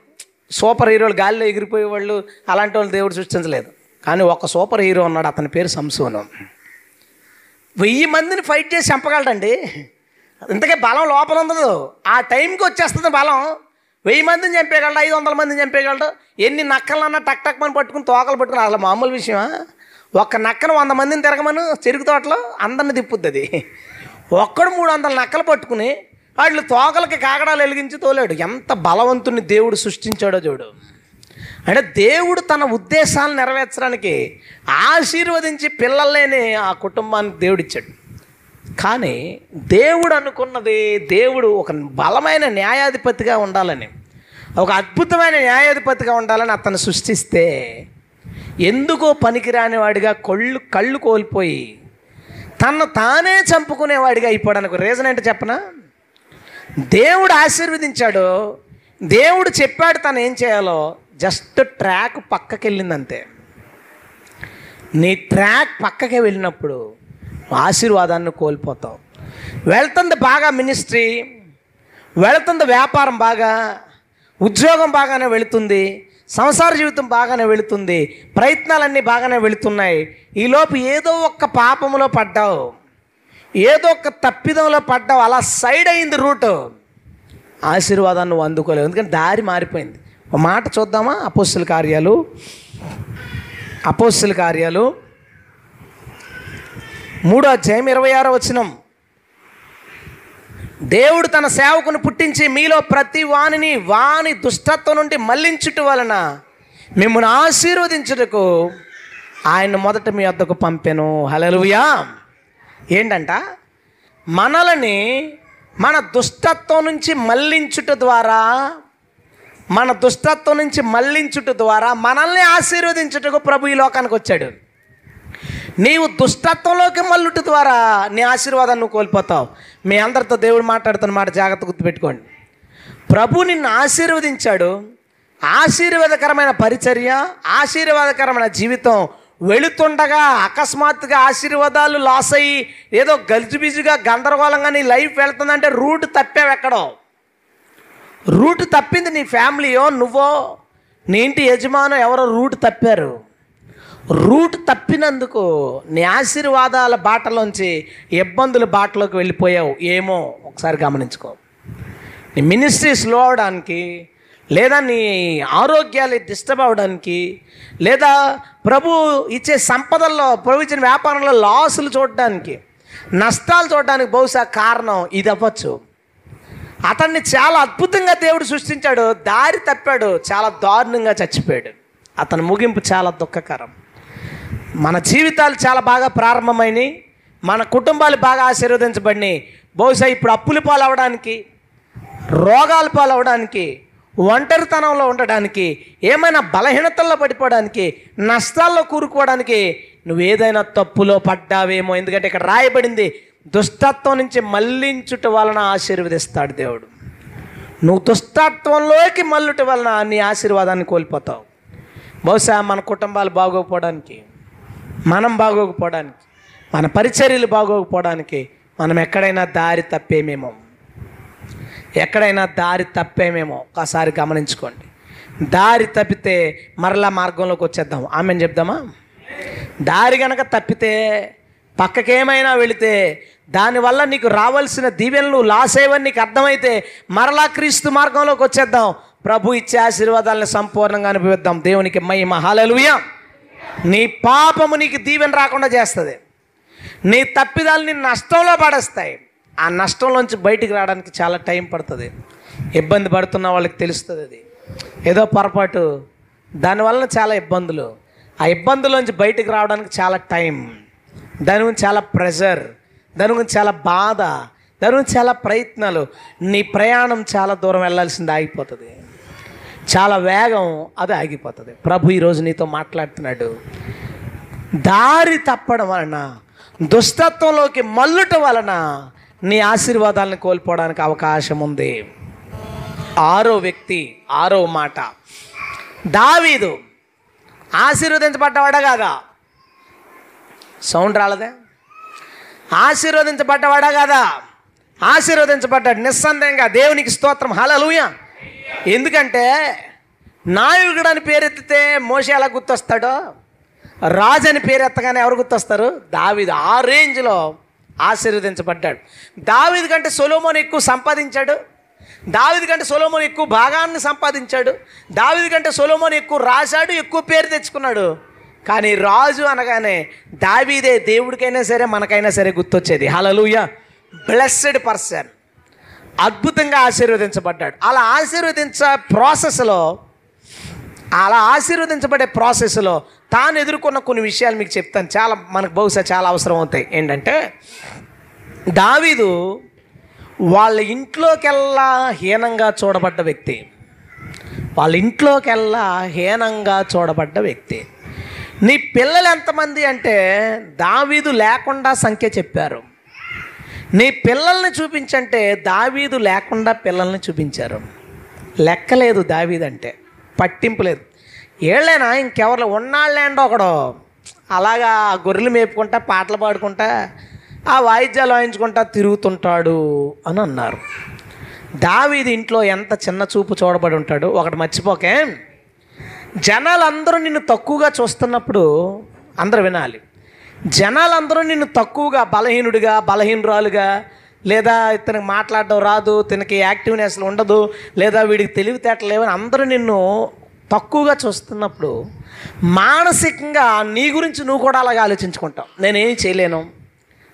సూపర్ హీరోలు గాలిలో ఎగిరిపోయే వాళ్ళు అలాంటి వాళ్ళు దేవుడు సృష్టించలేదు. కానీ ఒక సూపర్ హీరో ఉన్నాడు అతని పేరు సంసోను. వెయ్యి మందిని ఫైట్ చేసి చంపగలడండి. ఇంతకే బలం లోపల ఉండదు ఆ టైంకి వచ్చేస్తుంది బలం. వెయ్యి మందిని చంపేయగలడు? ఐదు వందల మందిని చంపేయగలడు? ఎన్ని నక్కలన్నా టక్ టక్ మని పట్టుకుని తోకలు పట్టుకుని అసలు మామూలు విషయమా? ఒక్క నక్కను వంద మందిని తిరగమను చెరుకు తోటలో అందరిని తిప్పుద్ది అది. ఒక్కడు మూడు వందల నక్కలు పట్టుకుని వాళ్ళు తోకలకి కాకడాలు వెలిగించి తోలాడు. ఎంత బలవంతుని దేవుడు సృష్టించాడో చూడు. అంటే దేవుడు తన ఉద్దేశాలను నెరవేర్చడానికి ఆశీర్వదించి పిల్లల్లేని ఆ కుటుంబానికి దేవుడిచ్చాడు. కానీ దేవుడు అనుకున్నది దేవుడు ఒక బలమైన న్యాయాధిపతిగా ఉండాలని ఒక అద్భుతమైన న్యాయాధిపతిగా ఉండాలని అతను సృష్టిస్తే ఎందుకో పనికిరాని వాడిగా కళ్ళు కళ్ళు కోల్పోయి తను తానే చంపుకునేవాడిగా అయిపోవడానికి రీజన్ ఏంటో చెప్పనా? దేవుడు ఆశీర్వదించాడు. దేవుడు చెప్పాడు తను ఏం చేయాలో? జస్ట్ ట్రాక్ పక్కకి వెళ్ళిందంతే నీ ట్రాక్ పక్కకి వెళ్ళినప్పుడు ఆశీర్వాదాన్ని కోల్పోతావు. వెళ్తుంది బాగా మినిస్ట్రీ వెళుతుంది వ్యాపారం బాగా ఉద్యోగం బాగానే వెళుతుంది సంసార జీవితం బాగానే వెళుతుంది ప్రయత్నాలన్నీ బాగానే వెళుతున్నాయి. ఈలోపు ఏదో ఒక్క పాపంలో పడ్డావు. ఏదో ఒక తప్పిదంలో పడ్డావు. అలా సైడ్ అయింది రూటు. ఆశీర్వాదాన్ని నువ్వు అందుకోలేవు. ఎందుకంటే దారి మారిపోయింది. ఒక మాట చూద్దామా? అపోస్తుల కార్యాలు. అపోస్తుల కార్యాలు. మూడో అధ్యాయం ఇరవై ఆరో వచనం. దేవుడు తన సేవకును పుట్టించి మీలో ప్రతి వానిని వాని దుష్టత్వం నుండి మళ్ళించుట వలన మిమ్మల్ని ఆశీర్వదించుటకు ఆయన మొదట మీ వద్దకు పంపెను. హలలుయా ఏంటంట? మనలని మన దుష్టత్వం నుంచి మళ్ళించుట ద్వారా మన దుష్టత్వం నుంచి మళ్ళించుట ద్వారా మనల్ని ఆశీర్వదించుటకు ప్రభు ఈ లోకానికి వచ్చాడు. నీవు దుష్టత్వంలోకి మల్లుట ద్వారా నీ ఆశీర్వాదాన్ని నువ్వు కోల్పోతావు. మీ అందరితో దేవుడు మాట్లాడుతున్న మాట జాగ్రత్త గుర్తుపెట్టుకోండి. ప్రభు నిన్ను ఆశీర్వదించాడు. ఆశీర్వాదకరమైన పరిచర్య ఆశీర్వాదకరమైన జీవితం వెళుతుండగా అకస్మాత్తుగా ఆశీర్వాదాలు లాస్ అయ్యి ఏదో గలిజిబిజిగా గందరగోళంగా నీ లైఫ్ వెళ్తుందంటే రూట్ తప్పావు ఎక్కడో. రూట్ తప్పింది నీ ఫ్యామిలీయో నువ్వో నీ ఇంటి యజమానో ఎవరో రూట్ తప్పారు. రూట్ తప్పినందుకు నీ ఆశీర్వాదాల బాటలోంచి ఇబ్బందుల బాటలోకి వెళ్ళిపోయావు. ఏమో ఒకసారి గమనించుకో. నీ మినిస్ట్రీ స్లో అవడానికి లేదా నీ ఆరోగ్యాలు డిస్టర్బ్ అవడానికి లేదా ప్రభు ఇచ్చే సంపదల్లో ప్రభు ఇచ్చిన వ్యాపారంలో లాసులు చూడడానికి నష్టాలు చూడడానికి బహుశా కారణం ఇది అవ్వచ్చు. అతన్ని చాలా అద్భుతంగా దేవుడు సృష్టించాడు దారి తప్పాడు చాలా దారుణంగా చచ్చిపోయాడు. అతని ముగింపు చాలా దుఃఖకరం. మన జీవితాలు చాలా బాగా ప్రారంభమైనవి మన కుటుంబాలు బాగా ఆశీర్వదించబడినాయి. బహుశా ఇప్పుడు అప్పులు పాలవడానికి రోగాల పాలవడానికి ఒంటరితనంలో ఉండడానికి ఏమైనా బలహీనతల్లో పడిపోవడానికి నష్టాల్లో కూరుకోవడానికి నువ్వు ఏదైనా తప్పులో పడ్డావేమో. ఎందుకంటే ఇక్కడ రాయబడింది దుష్టత్వం నుంచి మళ్ళించుట వలన ఆశీర్వదిస్తాడు దేవుడు. నువ్వు దుష్టత్వంలోకి మల్లుట వలన నీ ఆశీర్వాదాన్ని కోల్పోతావు. బహుశా మన కుటుంబాలు బాగోకపోవడానికి మనం బాగోకపోవడానికి మన పరిచర్యలు బాగోకపోవడానికి మనం ఎక్కడైనా దారి తప్పేమేమో. ఎక్కడైనా దారి తప్పేమేమో. ఒకసారి గమనించుకోండి. దారి తప్పితే మరలా మార్గంలోకి వచ్చేద్దాం. ఆమె చెప్దామా? దారి గనక తప్పితే పక్కకేమైనా వెళితే దానివల్ల నీకు రావాల్సిన దీవెనలు లాస్ అయ్యవని నీకు అర్థమైతే మరలా క్రీస్తు మార్గంలోకి వచ్చేద్దాం. ప్రభు ఇచ్చే ఆశీర్వాదాలను సంపూర్ణంగా అనుభవిద్దాం. దేవునికి మహిమ. హల్లెలూయా. నీ పాపము నీకు దీవెన రాకుండా చేస్తుంది. నీ తప్పిదాలు నీ నష్టంలో పడేస్తాయి. ఆ నష్టంలోంచి బయటికి రావడానికి చాలా టైం పడుతుంది. ఇబ్బంది పడుతున్న వాళ్ళకి తెలుస్తుంది అది. ఏదో పొరపాటు. దానివల్ల చాలా ఇబ్బందులు. ఆ ఇబ్బందులోంచి బయటికి రావడానికి చాలా టైం. దాని గురించి చాలా ప్రెషర్ దాని గురించి చాలా బాధ. దాని గురించి చాలా ప్రయత్నాలు. నీ ప్రయాణం చాలా దూరం వెళ్ళాల్సింది ఆగిపోతుంది. చాలా వేగం అది ఆగిపోతుంది. ప్రభు ఈరోజు నీతో మాట్లాడుతున్నాడు. దారి తప్పడం వలన దుష్టత్వంలోకి మల్లుట వలన నీ ఆశీర్వాదాలను కోల్పోవడానికి అవకాశం ఉంది. ఆరో వ్యక్తి ఆరో మాట. దావీదు ఆశీర్వదించబడ్డవాడా కాదా? సౌండ్ రాలదే? ఆశీర్వదించబడ్డవాడా కాదా? ఆశీర్వదించబడ్డాడు. నిస్సందేహంగా దేవునికి స్తోత్రం. హలలుయా ఎందుకంటే నాయకుడు అని పేరెత్తితే మోసే ఎలా గుర్తొస్తాడో? రాజు అని పేరెత్తగానే ఎవరు గుర్తొస్తారు? దావీదు. ఆ రేంజ్లో ఆశీర్వదించబడ్డాడు. దావీదు కంటే సొలోమోన్ ఎక్కువ సంపాదించాడు. దావీదు కంటే సొలోమోన్ ఎక్కువ భాగాన్ని సంపాదించాడు. దావీదు కంటే సొలోమోన్ ఎక్కువ రాశాడు ఎక్కువ పేరు తెచ్చుకున్నాడు. కానీ రాజు అనగానే దావీదే దేవుడికైనా సరే మనకైనా సరే గుర్తొచ్చేది. హలలుయ బ్లెస్సెడ్ పర్సన్. అద్భుతంగా ఆశీర్వదించబడ్డాడు. అలా ఆశీర్వదించ ప్రాసెస్లో అలా ఆశీర్వదించబడే ప్రాసెస్లో తాను ఎదుర్కొన్న కొన్ని విషయాలు మీకు చెప్తాను. చాలా మనకు బహుశా చాలా అవసరం అవుతాయి. ఏంటంటే దావీదు వాళ్ళ ఇంట్లోకెల్లా హీనంగా చూడబడ్డ వ్యక్తి. వాళ్ళ ఇంట్లోకెల్లా హీనంగా చూడబడ్డ వ్యక్తి. నీ పిల్లలు ఎంతమంది అంటే దావీదు లేకుండా సంఖ్య చెప్పారు. నీ పిల్లల్ని చూపించంటే దావీదు లేకుండా పిల్లల్ని చూపించారు. లెక్కలేదు దావీదు అంటే. పట్టింపు లేదు. ఏళ్ళేనా ఇంకెవరు ఉన్నాళ్ళేండో ఒకడు. అలాగా గొర్రెలు మేపుకుంటా పాటలు పాడుకుంటా ఆ వాయిద్యాలు వాయించుకుంటా తిరుగుతుంటాడు అని అన్నారు. దావీది ఇంట్లో ఎంత చిన్న చూపు చూడబడి ఉంటాడు? ఒకటి మర్చిపోకే. జనాలందరూ నిన్ను తక్కువగా చూస్తున్నప్పుడు అందరూ వినాలి. జనాలందరూ నిన్ను తక్కువగా బలహీనుడిగా బలహీనురాలుగా లేదా ఇతనికి మాట్లాడడం రాదు ఇతనికి యాక్టివ్నెస్ ఉండదు లేదా వీడికి తెలివితేటలు లేవని అందరూ నిన్ను తక్కువగా చూస్తున్నప్పుడు మానసికంగా నీ గురించి నువ్వు కూడా అలాగే ఆలోచించుకుంటావు. నేనేం చేయలేను.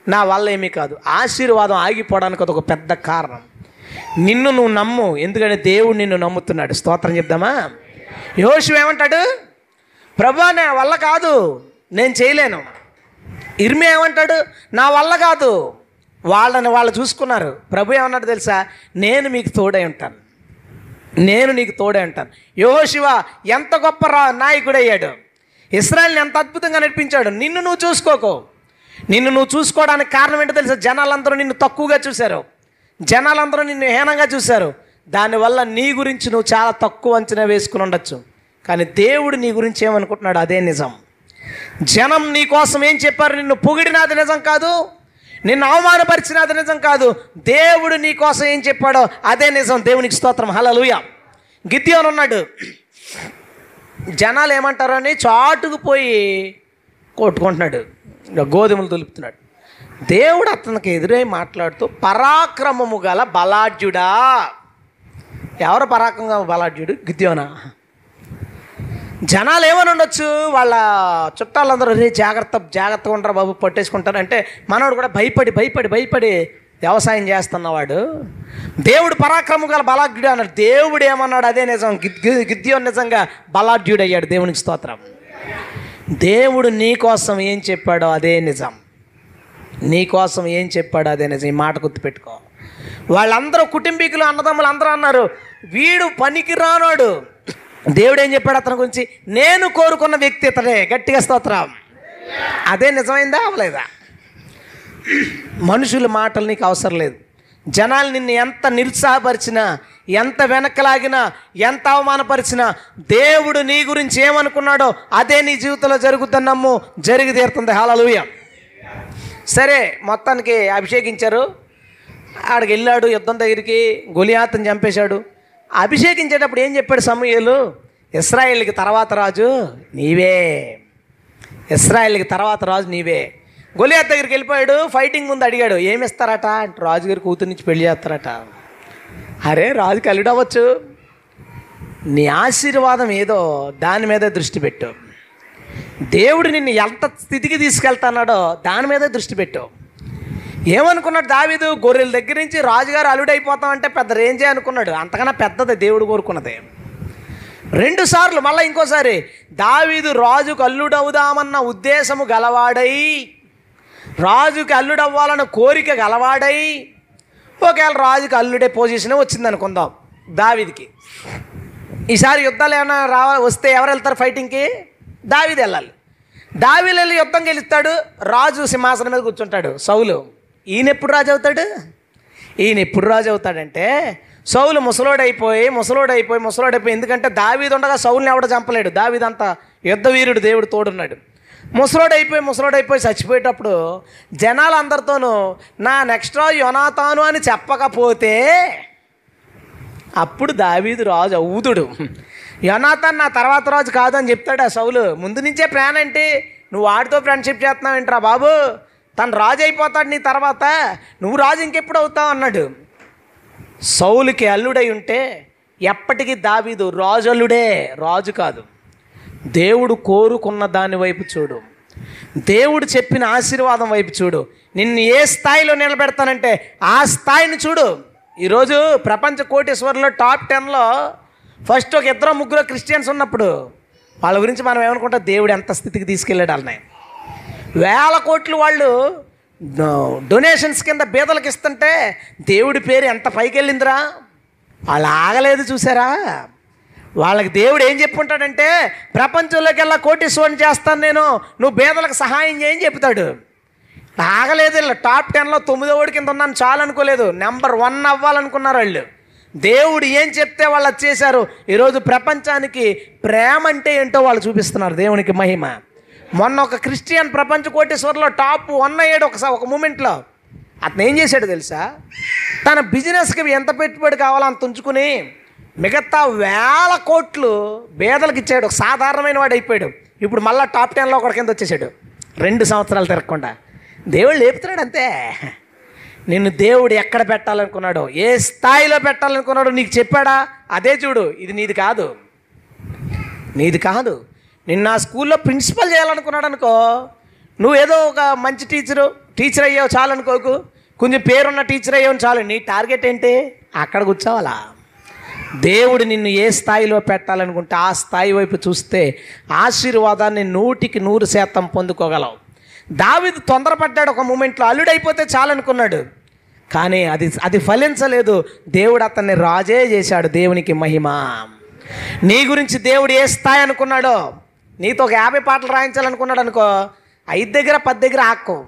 నా వల్ల ఏమీ కాదు. ఆశీర్వాదం ఆగిపోవడానికి ఒక పెద్ద కారణం. నిన్ను నువ్వు నమ్ము. ఎందుకంటే దేవుడు నిన్ను నమ్ముతున్నాడు. స్తోత్రం చెప్దామా? యోషు ఏమంటాడు ప్రభా నా వల్ల కాదు. నేను చేయలేను. ఇర్మి ఏమంటాడు? నా వల్ల కాదు. వాళ్ళని వాళ్ళు చూసుకున్నారు. ప్రభు ఏమన్నాడు తెలుసా? నేను మీకు తోడై ఉంటాను. నేను నీకు తోడే ఉంటాను. యోహోశివ ఎంత గొప్ప రా నాయకుడయ్యాడు. ఇస్రాయల్ని ఎంత అద్భుతంగా నడిపించాడు. నిన్ను నువ్వు చూసుకోకు. నిన్ను నువ్వు చూసుకోవడానికి కారణం ఏంటో తెలుసా? జనాలందరూ నిన్ను తక్కువగా చూశారు. జనాలందరూ నిన్ను హీనంగా చూశారు. దానివల్ల నీ గురించి నువ్వు చాలా తక్కువ అంచనా వేసుకుని ఉండొచ్చు. కానీ దేవుడు నీ గురించి ఏమనుకుంటున్నాడు అదే నిజం. జనం నీ కోసం ఏం చెప్పారు? నిన్ను పొగిడినది నిజం కాదు నిన్ను అవమానపరిచినది నిజం కాదు. దేవుడు నీ కోసం ఏం చెప్పాడో అదే నిజం. దేవునికి స్తోత్రం. హలలుయ గిద్యోన్ ఉన్నాడు. జనాలు ఏమంటారని చాటుకు పోయి కొట్టుకుంటున్నాడు. ఇంకా గోధుమలు తొలుపుతున్నాడు దేవుడు అతనికి ఎదురై మాట్లాడుతూ పరాక్రమము గల బలాఢ్యుడా. ఎవరు పరాక్రమ బలాఢ్యుడు? గిద్యోనా? జనాలు ఏమని ఉండొచ్చు వాళ్ళ చుట్టాలందరూ రే జాగ్రత్త జాగ్రత్తగా ఉంటారు బాబు పట్టేసుకుంటారు అంటే మనోడు కూడా భయపడి భయపడి భయపడి వ్యవసాయం చేస్తున్నవాడు. దేవుడు పరాక్రమం గల బలాఢ్యుడు అన్నాడు. దేవుడు ఏమన్నాడు? అదే నిజం. గిద్ గిద్యోన్ నిజంగా బలాఢ్యుడు అయ్యాడు దేవుని స్తోత్రం. దేవుడు నీ కోసం ఏం చెప్పాడో అదే నిజం. నీ కోసం ఏం చెప్పాడో అదే నిజం. ఈ మాట గుర్తుపెట్టుకో. వాళ్ళందరూ కుటుంబీకులు అన్నదమ్ములు అందరూ అన్నారు వీడు పనికి రానాడు దేవుడు ఏం చెప్పాడు అతని గురించి? నేను కోరుకున్న వ్యక్తి ఇతడే గట్టిగా స్తోత్రం. అదే నిజమైందా అవలేదా మనుషుల మాటలు నీకు అవసరం లేదు. జనాలు నిన్ను ఎంత నిరుత్సాహపరిచినా ఎంత వెనకలాగినా ఎంత అవమానపరిచినా దేవుడు నీ గురించి ఏమనుకున్నాడో అదే నీ జీవితంలో జరుగుతున్న నమ్ము జరిగి తీరుతుంది. హాలలుయ సరే మొత్తానికి అభిషేకించారు. ఆడికి వెళ్ళాడు యుద్ధం దగ్గరికి గొలియాతను చంపేశాడు. అభిషేకించేటప్పుడు ఏం చెప్పాడు సమూహలు ఇస్రాయేల్కి తర్వాత రాజు నీవే. ఇస్రాయేల్కి తర్వాత రాజు నీవే. గొలియాత్ దగ్గరికి వెళ్ళిపోయాడు ఫైటింగ్ ముందు అడిగాడు ఏమి ఇస్తారట అంటే రాజుగారి కూతురు నుంచి పెళ్ళి చేస్తారట. అరే రాజుకి అల్లుడు అవ్వచ్చు. నీ ఆశీర్వాదం ఏదో దాని మీదే దృష్టి పెట్టు. దేవుడు నిన్ను ఎంత స్థితికి తీసుకెళ్తున్నాడో దాని మీదే దృష్టి పెట్టు. ఏమనుకున్నాడు దావీదు? గొర్రెల దగ్గర నుంచి రాజుగారు అల్లుడైపోతామంటే పెద్ద రేంజే అనుకున్నాడు. అంతకన్నా పెద్దది దేవుడు కోరుకున్నది. రెండు సార్లు మళ్ళీ ఇంకోసారి దావీదు రాజుకు అల్లుడవుదామన్న ఉద్దేశము గలవాడై రాజుకి అల్లుడవ్వాలన్న కోరిక గలవాడై ఒకవేళ రాజుకి అల్లుడే పొజిషన్ వచ్చింది అనుకుందాం దావీదికి. ఈసారి యుద్ధాలు ఏమైనా రావ వస్తే ఎవరు వెళ్తారు ఫైటింగ్కి దావీది వెళ్ళాలి. దావీలు వెళ్ళి యుద్ధం గెలుస్తాడు రాజు సింహాసనం మీద కూర్చుంటాడు సౌలు. ఈయన ఎప్పుడు రాజు అవుతాడు ఈయన ఎప్పుడు రాజు అవుతాడంటే సౌలు ముసలోడైపోయి ముసలోడైపోయి ముసలోడైపోయి ఎందుకంటే దావీదు ఉండగా సౌల్ని ఎవడ చంపలేడు. దావీదంతా యుద్ధ వీరుడు దేవుడు తోడున్నాడు. ముసలోడైపోయి ముసలోడైపోయి చచ్చిపోయేటప్పుడు జనాలందరితోనూ నా నెక్స్ట్ రాజు యోనాతాను అని చెప్పకపోతే అప్పుడు దావీదు రాజు అవుతుడు యోనాథన్ నా తర్వాత రాజు కాదని చెప్తాడు ఆ సౌలు? ముందు నుంచే ప్లాన్ ఏంటి? నువ్వు వాడితో ఫ్రెండ్షిప్ చేస్తున్నావు ఏంట్రా బాబు? తను రాజు అయిపోతాడు నీ తర్వాత నువ్వు రాజు ఇంకెప్పుడు అవుతావు అన్నాడు. సౌలుకి అల్లుడై ఉంటే ఎప్పటికీ దావీదు రాజు అల్లుడే రాజు కాదు. దేవుడు కోరుకున్న దాని వైపు చూడు. దేవుడు చెప్పిన ఆశీర్వాదం వైపు చూడు. నిన్ను ఏ స్థాయిలో నిలబెడతానంటే ఆ స్థాయిని చూడు. ఈరోజు ప్రపంచ కోటేశ్వర్లో టాప్ టెన్లో ఫస్ట్ ఒక ఇద్దరు ముగ్గురు క్రిస్టియన్స్ ఉన్నప్పుడు వాళ్ళ గురించి మనం ఏమనుకుంటాం? దేవుడు ఎంత స్థితికి తీసుకెళ్ళాడు వాళ్ళని వేల కోట్లు వాళ్ళు డొనేషన్స్ కింద బీదలకు ఇస్తుంటే దేవుడి పేరు ఎంత పైకి వెళ్ళిందిరా వాళ్ళు ఆగలేదు చూసారా? వాళ్ళకి దేవుడు ఏం చెప్పుంటాడంటే ప్రపంచంలోకి వెళ్ళా కోటీశ్వరుని చేస్తాను నేను నువ్వు బీదలకు సహాయం చేయని చెప్తాడు. ఆగలేదు వీళ్ళు. టాప్ టెన్లో తొమ్మిదో ఓడి కింద ఉన్నాను చాలు అనుకోలేదు. నెంబర్ వన్ అవ్వాలనుకున్నారు వాళ్ళు. దేవుడు ఏం చెప్తే వాళ్ళు చేశారు. ఈరోజు ప్రపంచానికి ప్రేమ అంటే ఏంటో వాళ్ళు చూపిస్తున్నారు దేవునికి మహిమ. మొన్న ఒక క్రిస్టియన్ ప్రపంచ కోటేశ్వర్లో టాప్ వన్ అయ్యాడు ఒకసారి ఒక మూమెంట్లో. అతను ఏం చేశాడు తెలుసా? తన బిజినెస్కి ఎంత పెట్టుబడి కావాలో అంత ఉంచుకుని మిగతా వేల కోట్లు బేదలకు ఇచ్చాడు. ఒక సాధారణమైన వాడు అయిపోయాడు. ఇప్పుడు మళ్ళీ టాప్ టెన్లో ఒకటి కింద వచ్చేసాడు. రెండు సంవత్సరాలు తిరగకుండా. దేవుడు లేపుతున్నాడు అంతే. నిన్ను దేవుడు ఎక్కడ పెట్టాలనుకున్నాడో ఏ స్థాయిలో పెట్టాలనుకున్నాడో నీకు చెప్పాడా? అదే చూడు. ఇది నీది కాదు. నీది కాదు. నిన్న స్కూల్లో ప్రిన్సిపల్ చేయాలనుకున్నాడు అనుకో నువ్వు ఏదో ఒక మంచి టీచరు టీచర్ అయ్యావు చాలు అనుకోకు కొంచెం పేరున్న టీచర్ అయ్యావు చాలు. నీ టార్గెట్ ఏంటి? అక్కడ కూర్చోవాలా? దేవుడు నిన్ను ఏ స్థాయిలో పెట్టాలనుకుంటే ఆ స్థాయి వైపు చూస్తే ఆశీర్వాదాన్ని నూటికి నూరు శాతం పొందుకోగలవు. దావిదు తొందరపడ్డాడు ఒక మూమెంట్లో అల్లుడైపోతే చాలనుకున్నాడు. కానీ అది అది ఫలించలేదు. దేవుడు అతన్ని రాజే చేశాడు దేవునికి మహిమ. నీ గురించి దేవుడు ఏ స్థాయి అనుకున్నాడో నీతో ఒక యాభై పాటలు రాయించాలనుకున్నాడు అనుకో ఐదు దగ్గర పది దగ్గర ఆక్కో.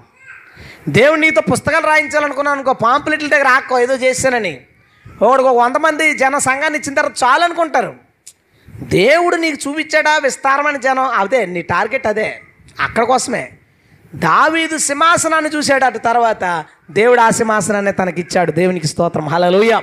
దేవుడు నీతో పుస్తకాలు రాయించాలనుకున్నాను అనుకో పాంప్లెట్ల దగ్గర ఆక్కో ఏదో చేశానని. ఒకడికి ఒక వంద మంది జన సంఘాన్ని ఇచ్చిన తర్వాత చాలు అనుకుంటారు దేవుడు నీకు చూపించాడా విస్తారమైన జనం? అదే నీ టార్గెట్ అదే. అక్కడ కోసమే. దావీదు సింహాసనాన్ని చూశాడు అటు తర్వాత. దేవుడు ఆ సింహాసనాన్ని తనకిచ్చాడు. దేవునికి స్తోత్రం. హలలుయ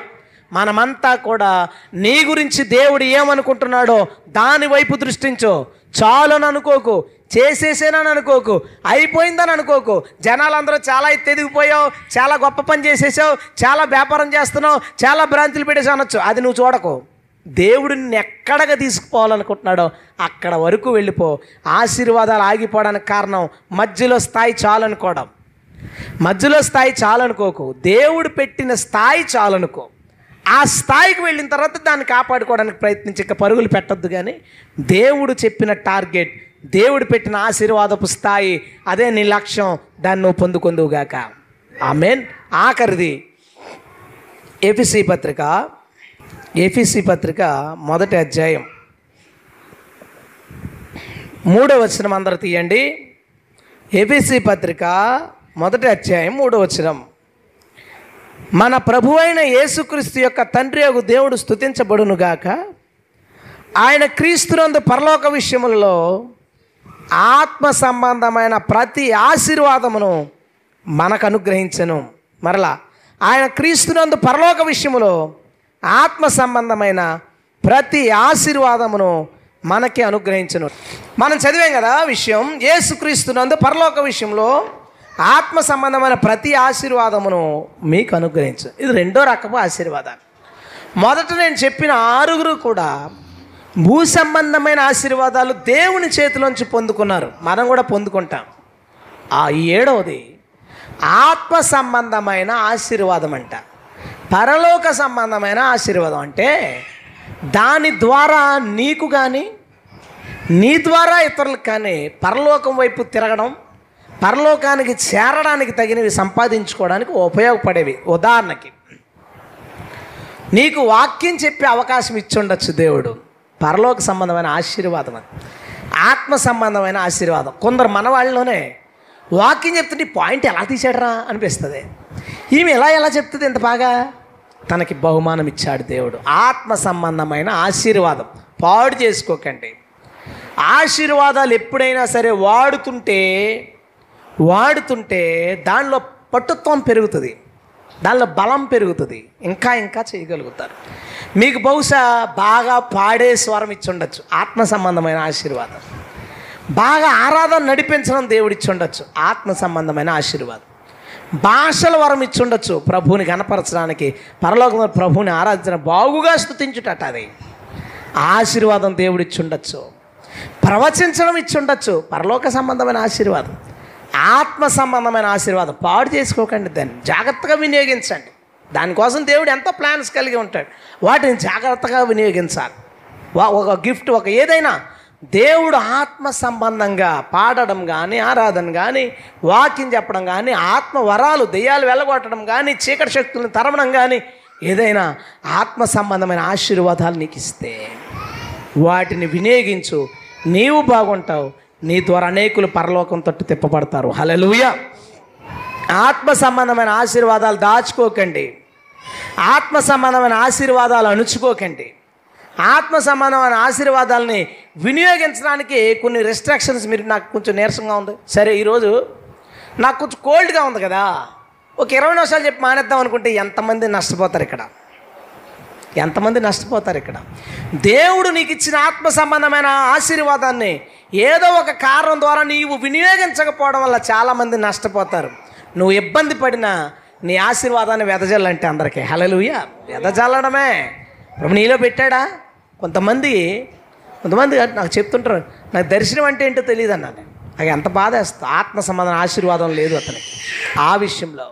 మనమంతా కూడా నీ గురించి దేవుడు ఏమనుకుంటున్నాడో దాని వైపు దృష్టించో. చాలని అనుకోకు చేసేసేనని అనుకోకు అయిపోయిందని అనుకోకు జనాలందరూ చాలా ఎత్తెదిగిపోయావు చాలా గొప్ప పని చేసేసావు చాలా వ్యాపారం చేస్తున్నావు చాలా బ్రాంచులు పెట్టేసి అనొచ్చు. అది నువ్వు చూడకు. దేవుడిని ఎక్కడగా తీసుకుపోవాలనుకుంటున్నాడో అక్కడ వరకు వెళ్ళిపో. ఆశీర్వాదాలు ఆగిపోవడానికి కారణం మధ్యలో స్థాయి చాలనుకోవడం. మధ్యలో స్థాయి చాలనుకోకు. దేవుడు పెట్టిన స్థాయి చాలనుకో. ఆ స్థాయికి వెళ్ళిన తర్వాత దాన్ని కాపాడుకోవడానికి ప్రయత్నించి పరుగులు పెట్టద్దు కానీ దేవుడు చెప్పిన టార్గెట్ దేవుడు పెట్టిన ఆశీర్వాదపు స్థాయి అదే నీ లక్ష్యం దాన్ని నువ్వు పొందుకుందువుగాక ఆ మెయిన్ ఆఖరిది ఏపీసీ పత్రిక ఏపీసీ పత్రిక మొదటి అధ్యాయం. మూడో వచనం అందరు తీయండి. ఏపీసీ పత్రిక మొదటి అధ్యాయం మూడో వచనం. మన ప్రభు అయిన యేసుక్రీస్తు యొక్క తండ్రి యొక్క దేవుడు స్థుతించబడునుగాక ఆయన క్రీస్తునందు పరలోక విషయములలో ఆత్మ సంబంధమైన ప్రతి ఆశీర్వాదమును మనకు అనుగ్రహించను. మరలా ఆయన క్రీస్తునందు పరలోక విషయములో ఆత్మ సంబంధమైన ప్రతి ఆశీర్వాదమును మనకి అనుగ్రహించను. మనం చదివాం కదా విషయం. యేసుక్రీస్తునందు పరలోక విషయంలో ఆత్మ సంబంధమైన ప్రతి ఆశీర్వాదమును మీకు అనుగ్రహించు. ఇది రెండో రకపు ఆశీర్వాదాలు. మొదట నేను చెప్పిన ఆరుగురు కూడా భూ సంబంధమైన ఆశీర్వాదాలు దేవుని చేతిలోంచి పొందుకున్నారు. మనం కూడా పొందుకుంటాం. ఆ ఏడవది ఆత్మ సంబంధమైన ఆశీర్వాదం అంట. పరలోక సంబంధమైన ఆశీర్వాదం అంటే దాని ద్వారా నీకు కానీ నీ ద్వారా ఇతరులకు కానీ పరలోకం వైపు తిరగడం పరలోకానికి చేరడానికి తగినవి సంపాదించుకోవడానికి ఉపయోగపడేవి. ఉదాహరణకి నీకు వాక్యం చెప్పే అవకాశం ఇచ్చుండొచ్చు దేవుడు. పరలోక సంబంధమైన ఆశీర్వాదం అది. ఆత్మ సంబంధమైన ఆశీర్వాదం. కొందరు మన వాళ్ళలోనే వాక్యం చెప్తుంటే పాయింట్ ఎలా తీసాడరా అనిపిస్తుంది. ఈమె ఎలా ఎలా చెప్తుంది ఇంత బాగా? తనకి బహుమానం ఇచ్చాడు దేవుడు. ఆత్మ సంబంధమైన ఆశీర్వాదం. పాడు చేసుకోకండి. ఆశీర్వాదాలు ఎప్పుడైనా సరే వాడుతుంటే వాడుతుంటే దానిలో పట్టుత్వం పెరుగుతుంది. దానిలో బలం పెరుగుతుంది. ఇంకా ఇంకా చేయగలుగుతారు. మీకు బహుశా బాగా పాడే స్వరం ఇచ్చి ఉండొచ్చు. ఆత్మ సంబంధమైన ఆశీర్వాదం. బాగా ఆరాధన నడిపించడం దేవుడిచ్చి ఉండొచ్చు. ఆత్మ సంబంధమైన ఆశీర్వాదం. భాషల వరం ఇచ్చి ఉండొచ్చు. ప్రభువుని కనపరచడానికి పరలోకంలో ప్రభువుని ఆరాధించడం బాగుగా స్థుతించుటట అది. ఆశీర్వాదం దేవుడిచ్చుండొచ్చు ప్రవచించడం ఇచ్చుండొచ్చు పరలోక సంబంధమైన ఆశీర్వాదం. ఆత్మ సంబంధమైన ఆశీర్వాదం. పాడు చేసుకోకండి దాన్ని. జాగ్రత్తగా వినియోగించండి. దానికోసం దేవుడు ఎంతో ప్లాన్స్ కలిగి ఉంటాడు. వాటిని జాగ్రత్తగా వినియోగించాలి. వా- ఒక గిఫ్ట్ ఒక ఏదైనా. దేవుడు ఆత్మ సంబంధంగా పాడడం కానీ ఆరాధన కానీ వాక్యం చెప్పడం కానీ ఆత్మ వరాలు దెయ్యాలు వెళ్ళగొట్టడం కానీ చీకటి శక్తులను తరమడం కానీ ఏదైనా ఆత్మ సంబంధమైన ఆశీర్వాదాలు నీకు ఇస్తే వాటిని వినియోగించు. నీవు బాగుంటావు. నీ ద్వారా అనేకులు పరలోకం తట్టు తిప్పబడతారు. హలలుయ ఆత్మ సంబంధమైన ఆశీర్వాదాలు దాచుకోకండి. ఆత్మ సంబంధమైన ఆశీర్వాదాలు అణుచుకోకండి. ఆత్మ సంబంధమైన ఆశీర్వాదాలని వినియోగించడానికి కొన్ని రెస్ట్రిక్షన్స్ మీరు నాకు కొంచెం నీరసంగా ఉంది. సరే ఈరోజు నాకు కొంచెం కోల్డ్గా ఉంది కదా. ఒక ఇరవై నిమిషాలు చెప్పి మానేద్దాం అనుకుంటే ఎంతమంది నష్టపోతారు ఇక్కడ? ఎంతమంది నష్టపోతారు ఇక్కడ? దేవుడు నీకు ఇచ్చిన ఆత్మ సంబంధమైన ఆశీర్వాదాన్ని ఏదో ఒక కారణం ద్వారా నీవు వినియోగించకపోవడం వల్ల చాలామంది నష్టపోతారు. నువ్వు ఇబ్బంది పడినా నీ ఆశీర్వాదాన్ని వెదజల్లంటే అందరికీ. హలలుయ వెదజల్లడమే. ప్రభు నీలో పెట్టాడా? కొంతమంది కొంతమంది నాకు చెప్తుంటారు నాకు దర్శనం అంటే ఏంటో తెలియదు అన్నాను నాకు ఎంత బాధ వేస్తా. ఆత్మ సంబంధం ఆశీర్వాదం లేదు అతనికి. ఆ విషయంలో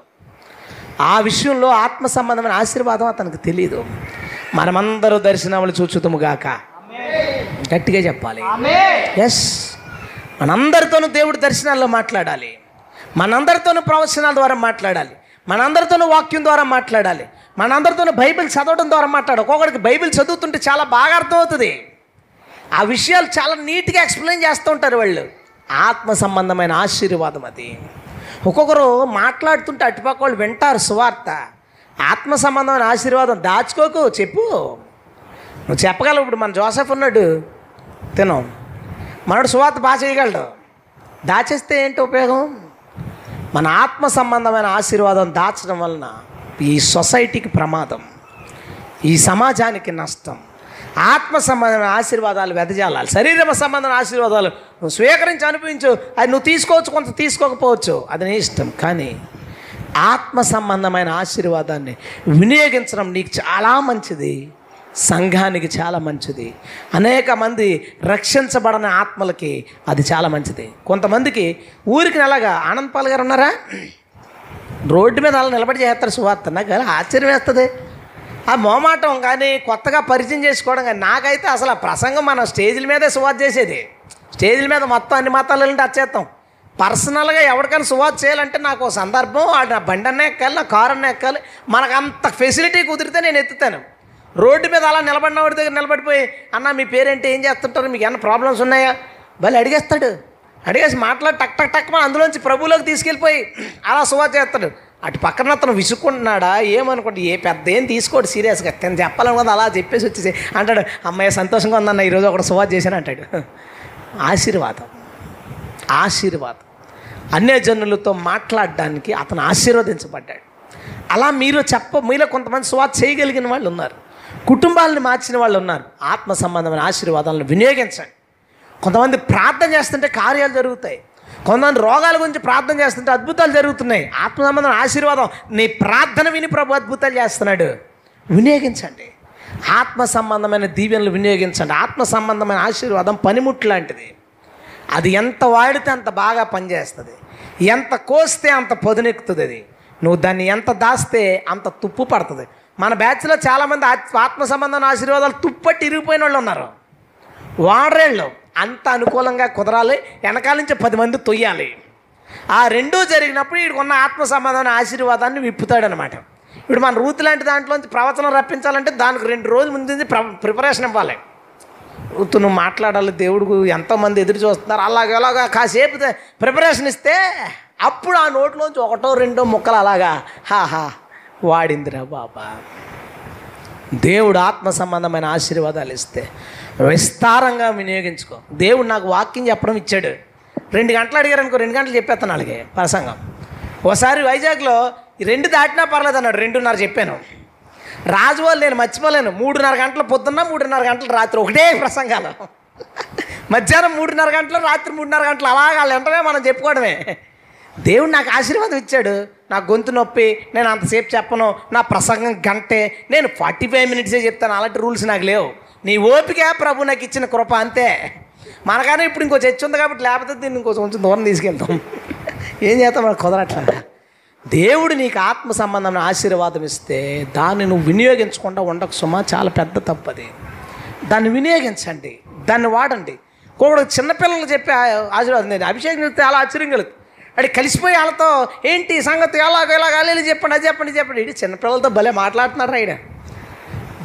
ఆ విషయంలో ఆత్మ సంబంధమైన ఆశీర్వాదం అతనికి తెలియదు మనమందరూ దర్శనములు చూచుతుము గాక. గట్టిగా చెప్పాలి. ఎస్ మనందరితోనూ దేవుడి దర్శనాల్లో మాట్లాడాలి. మనందరితోనూ ప్రవచనాల ద్వారా మాట్లాడాలి. మనందరితోనూ వాక్యం ద్వారా మాట్లాడాలి. మనందరితోనూ బైబిల్ చదవడం ద్వారా మాట్లాడాలి. ఒక్కొక్కడికి బైబిల్ చదువుతుంటే చాలా బాగా అర్థమవుతుంది. ఆ విషయాలు చాలా నీట్గా ఎక్స్ప్లెయిన్ చేస్తూ ఉంటారు వాళ్ళు. ఆత్మ సంబంధమైన ఆశీర్వాదం అది. ఒక్కొక్కరు మాట్లాడుతుంటే అటుపక్క వాళ్ళు వింటారు సువార్త. ఆత్మ సంబంధమైన ఆశీర్వాదం దాచుకోకు చెప్పు. నువ్వు చెప్పగలవు ఇప్పుడు. మన జోసెఫ్ ఉన్నాడు. తిను. మనడు సువార్త బాగా చేయగలడు. దాచేస్తే ఏంటి ఉపయోగం? మన ఆత్మ సంబంధమైన ఆశీర్వాదం దాచడం వలన ఈ సొసైటీకి ప్రమాదం. ఈ సమాజానికి నష్టం. ఆత్మ సంబంధమైన ఆశీర్వాదాలు వెదజాలాలి శరీరం సంబంధమైన ఆశీర్వాదాలు నువ్వు స్వీకరించి అనిపించు అది నువ్వు తీసుకోవచ్చు కొంత తీసుకోకపోవచ్చు. అది నీ ఇష్టం. కానీ ఆత్మ సంబంధమైన ఆశీర్వాదాన్ని వినియోగించడం నీకు చాలా మంచిది. సంఘానికి చాలా మంచిది. అనేక మంది రక్షించబడని ఆత్మలకి అది చాలా మంచిది. కొంతమందికి ఊరికి నెలగా ఆనంద్ పాల్ గారు ఉన్నారా? రోడ్డు మీద అలా నిలబడి చేస్తారు సువార్త. నాకు ఆశ్చర్యం వేస్తుంది. ఆ మోమాటం కానీ కొత్తగా పరిచయం చేసుకోవడం కానీ నాకైతే అసలు ఆ ప్రసంగం మనం స్టేజ్ల మీదే సువార్త చేసేది. స్టేజ్ల మీద మొత్తం అన్ని మతాల నుండి వచ్చేస్తాం పర్సనల్గా ఎవరికైనా సువార్త చేయాలంటే నాకు సందర్భం వాడు నా బండి అన్న ఎక్కాలి నా కారు అన్న ఎక్కాలి మనకు అంత ఫెసిలిటీ కుదిరితే నేను ఎత్తుతాను. రోడ్డు మీద అలా నిలబడిన వాడి దగ్గర నిలబడిపోయి అన్న మీ పేరేంటి? ఏం చేస్తుంటారు? మీకు ఏమైనా ప్రాబ్లమ్స్ ఉన్నాయా? భలే అడిగేస్తాడు. అడిగేసి మాట్లాడి టక్ టక్ టక్ మన అందులోంచి ప్రభువులోకి తీసుకెళ్ళిపోయి అలా సువా చేస్తాడు. అటు పక్కన అతను విసుక్కుంటున్నాడా? ఏమనుకోండి ఏ పెద్ద ఏం తీసుకోడు సీరియస్గా. తను చెప్పాలని కదా. అలా చెప్పేసి వచ్చేసి అంటాడు. అమ్మాయి సంతోషంగా ఉందన్న ఈరోజు ఒకటి సువా చేశాను అంటాడు. ఆశీర్వాదం. ఆశీర్వాదం. అన్యజనులతో మాట్లాడడానికి అతను ఆశీర్వదించబడ్డాడు. అలా మీరు చెప్ప మీలో కొంతమంది సువార్త చేయగలిగిన వాళ్ళు ఉన్నారు. కుటుంబాలను మార్చిన వాళ్ళు ఉన్నారు. ఆత్మ సంబంధమైన ఆశీర్వాదాలను వినియోగించండి. కొంతమంది ప్రార్థన చేస్తుంటే కార్యాలు జరుగుతాయి. కొంతమంది రోగాల గురించి ప్రార్థన చేస్తుంటే అద్భుతాలు జరుగుతున్నాయి. ఆత్మ సంబంధమైన ఆశీర్వాదం నీ ప్రార్థన విని ప్రభు అద్భుతాలు చేస్తున్నాడు. వినియోగించండి. ఆత్మ సంబంధమైన దీవెనలు వినియోగించండి. ఆత్మ సంబంధమైన ఆశీర్వాదం పనిముట్లు లాంటిది. అది ఎంత వాడితే అంత బాగా పనిచేస్తుంది. ఎంత కోస్తే అంత పొదునెక్కుతుంది అది. నువ్వు దాన్ని ఎంత దాస్తే అంత తుప్పు పడుతుంది. మన బ్యాచ్లో చాలామంది ఆత్మ సంబంధం ఆశీర్వాదాలు తుప్పట్టి ఇరిగిపోయిన వాళ్ళు ఉన్నారు. వాడరేళ్ళు అంత అనుకూలంగా కుదరాలి వెనకాల నుంచి పది మంది తొయ్యాలి. ఆ రెండూ జరిగినప్పుడు వీడికి ఉన్న ఆత్మ సంబంధమైన ఆశీర్వాదాన్ని విప్పుతాడనమాట. ఇప్పుడు మన రూత్ లాంటి దాంట్లోంచి ప్రవచనం రప్పించాలంటే దానికి రెండు రోజుల ముందు నుంచి ప్ర- ప్రిపరేషన్ ఇవ్వాలి. రూతు నువ్వు మాట్లాడాలి దేవుడు ఎంతోమంది ఎదురు చూస్తున్నారు అలాగే అలాగా కాసేపు ప్రిపరేషన్ ఇస్తే అప్పుడు ఆ నోట్లోంచి ఒకటో రెండో ముక్కలు అలాగా హా హా వాడిందిరా బాబా. దేవుడు ఆత్మ సంబంధమైన ఆశీర్వాదాలు ఇస్తే విస్తారంగా వినియోగించుకో. దేవుడు నాకు వాక్యం చెప్పడం ఇచ్చాడు. రెండు గంటలు అడిగారు అనుకో రెండు గంటలు చెప్పేస్తాను అలాగే ప్రసంగం. ఒకసారి వైజాగ్లో ఈ రెండు దాటినా పర్లేదు అన్నాడు రెండున్నర చెప్పాను. రాజువాళ్ళు నేను మర్చిపోలేను. మూడున్నర గంటలు పొద్దున్న మూడున్నర గంటలు రాత్రి. ఒకటే ప్రసంగాలు. మధ్యాహ్నం మూడున్నర గంటలు రాత్రి మూడున్నర గంటలు. అలాగా వాళ్ళ వెంటనే మనం చెప్పుకోవడమే. దేవుడు నాకు ఆశీర్వాదం ఇచ్చాడు. నా గొంతు నొప్పి నేను అంతసేపు చెప్పను నా ప్రసంగం గంటే నేను ఫార్టీ ఫైవ్ మినిట్సే చెప్తాను అలాంటి రూల్స్ నాకు లేవు. నీ ఓపిక ప్రభు నాకు ఇచ్చిన కృప అంతే. మనగానే ఇప్పుడు ఇంకో చర్చ ఉంది కాబట్టి లేకపోతే దీన్ని ఇంకో కొంచెం దూరం తీసుకెళ్తాం. ఏం చేస్తాం? మనకు కుదరట్లా. దేవుడు నీకు ఆత్మ సంబంధమైన ఆశీర్వాదం ఇస్తే దాన్ని నువ్వు వినియోగించకుండా ఉండకు సుమా. చాలా పెద్ద తప్పది దాన్ని వినియోగించండి. దాన్ని వాడండి. కూడా చిన్నపిల్లలు చెప్పే ఆశీర్వాదం నేను అభిషేకం చెప్తే అలా ఆశ్చర్యం కలుగుతుంది. అది కలిసిపోయి వాళ్ళతో ఏంటి సంగతి? ఎలాగో ఎలాగ? అల్లి చెప్పండి అది చెప్పండి చెప్పండి. ఇది చిన్నపిల్లలతో భలే మాట్లాడుతున్నారు ఆయన.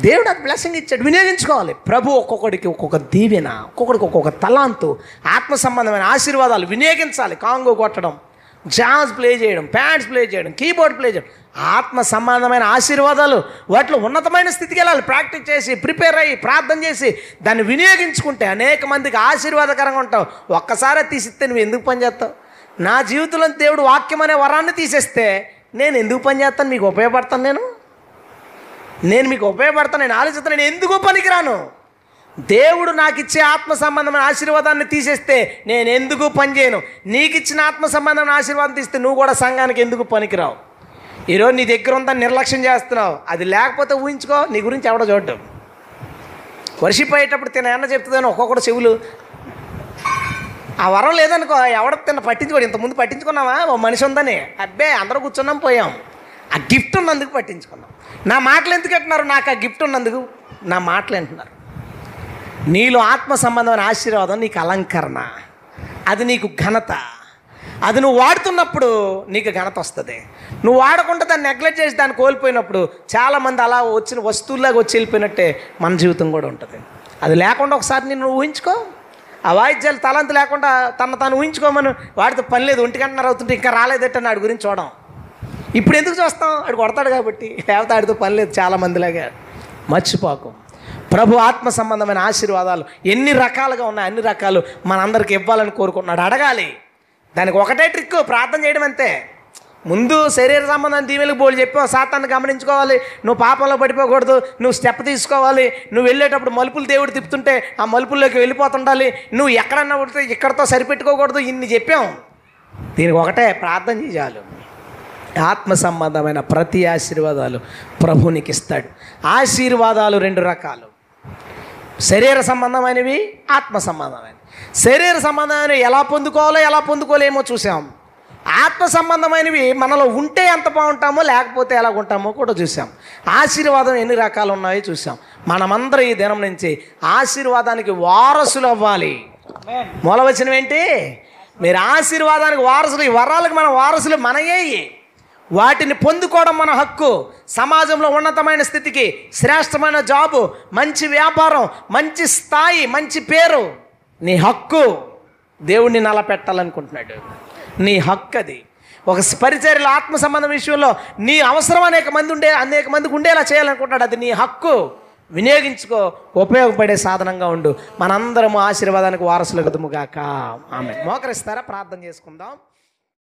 దేవుడు అది బ్లెస్సింగ్ ఇచ్చాడు. వినియోగించుకోవాలి. ప్రభు ఒక్కొక్కడికి ఒక్కొక్క దీవెన ఒక్కొక్కడికి ఒక్కొక్క తలాంతు ఆత్మ సంబంధమైన ఆశీర్వాదాలు వినియోగించాలి. కాంగో కొట్టడం జాజ్ ప్లే చేయడం ప్యాడ్స్ ప్లే చేయడం కీబోర్డ్ ప్లే చేయడం. ఆత్మ సంబంధమైన ఆశీర్వాదాలు వాటిలో ఉన్నతమైన స్థితికి వెళ్ళాలి. ప్రాక్టీస్ చేసి ప్రిపేర్ అయ్యి ప్రార్థన చేసి దాన్ని వినియోగించుకుంటే అనేక మందికి ఆశీర్వాదకరంగా ఉంటావు. ఒక్కసారే తీసిస్తే నువ్వు ఎందుకు పని చేస్తావు? నా జీవితంలో దేవుడు వాక్యం అనే వరాన్ని తీసేస్తే నేను ఎందుకు పని చేస్తాను? మీకు ఉపయోగపడతాను నేను? నేను మీకు ఉపయోగపడతాను నేను ఆలోచిస్తాను నేను ఎందుకు పనికిరాను? దేవుడు నాకు ఇచ్చే ఆత్మ సంబంధమైన ఆశీర్వాదాన్ని తీసేస్తే నేను ఎందుకు పని చేయను? నీకు ఇచ్చిన ఆత్మ సంబంధమైన ఆశీర్వాదం తీస్తే నువ్వు కూడా సంఘానికి ఎందుకు పనికిరావు? ఈరోజు నీ దగ్గర ఉందని నిర్లక్ష్యం చేస్తున్నావు. అది లేకపోతే ఊహించుకో నీ గురించి ఎవడో చూడటం వర్షిప్ అయ్యేటప్పుడు తిన ఏమన్నా చెప్తుందని ఒక్కొక్కడు చెవులు ఆ వరం లేదనుకో ఎవడ తిన్న పట్టించుకోడు. ఇంతకుముందు పట్టించుకున్నావా? ఓ మనిషి ఉందని. అబ్బే అందరూ కూర్చున్నాం పోయాం. ఆ గిఫ్ట్ ఉన్నందుకు పట్టించుకున్నాం. నా మాటలు ఎందుకు అంటున్నారు? నాకు ఆ గిఫ్ట్ ఉన్నందుకు నా మాటలు అంటున్నారు. నీలో ఆత్మ సంబంధమైన ఆశీర్వాదం నీకు అలంకరణ. అది నీకు ఘనత. అది నువ్వు వాడుతున్నప్పుడు నీకు ఘనత వస్తుంది. నువ్వు వాడకుండా దాన్ని నెగ్లెక్ట్ చేసి దాన్ని కోల్పోయినప్పుడు చాలామంది అలా వచ్చిన వస్తువుల్లాగా వచ్చి వెళ్ళిపోయినట్టే మన జీవితం కూడా ఉంటుంది. అది లేకుండా ఒకసారి నేను ఊహించుకో. ఆ వాయిద్యాలు తలంత లేకుండా తన తాను ఊహించుకోమను. వాడితో పని లేదు ఒంటి గంటన్నర అవుతుంటే ఇంకా రాలేదట్టని వాడి గురించి చూడడం ఇప్పుడు ఎందుకు చూస్తాం? ఆడు కొడతాడు కాబట్టి. లేకపోతే ఆడితో పని లేదు చాలామందిలాగా మర్చిపోకు. ప్రభు ఆత్మ సంబంధమైన ఆశీర్వాదాలు ఎన్ని రకాలుగా ఉన్నాయి అన్ని రకాలు మనందరికి ఇవ్వాలని కోరుకుంటున్నాడు. అడగాలి. దానికి ఒకటే ట్రిక్ ప్రార్థన చేయడం అంతే. ముందు శరీర సంబంధం దీవెలకు బోలు చెప్పావు సాతాన్ని గమనించుకోవాలి. నువ్వు పాపంలో పడిపోకూడదు నువ్వు స్టెప్ తీసుకోవాలి. నువ్వు వెళ్ళేటప్పుడు మలుపులు దేవుడు తిప్పుతుంటే ఆ మలుపుల్లోకి వెళ్ళిపోతుండాలి. నువ్వు ఎక్కడన్నా పడితే ఇక్కడతో సరిపెట్టుకోకూడదు ఇన్ని చెప్పాం. దీనికి ఒకటే ప్రార్థన చేయాలి. ఆత్మ సంబంధమైన ప్రతి ఆశీర్వాదాలు ప్రభునికి ఇస్తాడు. ఆశీర్వాదాలు రెండు రకాలు. శరీర సంబంధమైనవి ఆత్మ సంబంధమైనవి. శరీర సంబంధమైనవి ఎలా పొందుకోవాలో ఎలా పొందుకోలేమో చూసాం. ఆత్మ సంబంధమైనవి మనలో ఉంటే ఎంత బాగుంటామో లేకపోతే ఎలా ఉంటామో కూడా చూసాం ఆశీర్వాదం ఎన్ని రకాలు ఉన్నాయో చూసాం మనమందరం ఈ దినం నుంచి ఆశీర్వాదానికి వారసులు అవ్వాలి మూలవచనం ఏంటి? మీరు ఆశీర్వాదానికి వారసులు ఈ వరాలకు మన వారసులు మనయే. వాటిని పొందుకోవడం మన హక్కు. సమాజంలో ఉన్నతమైన స్థితికి శ్రేష్టమైన జాబు మంచి వ్యాపారం మంచి స్థాయి మంచి పేరు. నీ హక్కు దేవుణ్ణి నలపెట్టాలనుకుంటున్నాడు. నీ హక్కు అది ఒక పరిచర్యలో ఆత్మ సంబంధం విషయంలో నీ అవసరం అనేక మంది ఉండే అనేక మందికి ఉండేలా చేయాలనుకుంటాడు అది నీ హక్కు. వినియోగించుకో. ఉపయోగపడే సాధనంగా ఉండు. మనందరము ఆశీర్వాదానికి వారసులు కదుముగాక ఆమె మోకరిస్తారా? ప్రార్థన చేసుకుందాం.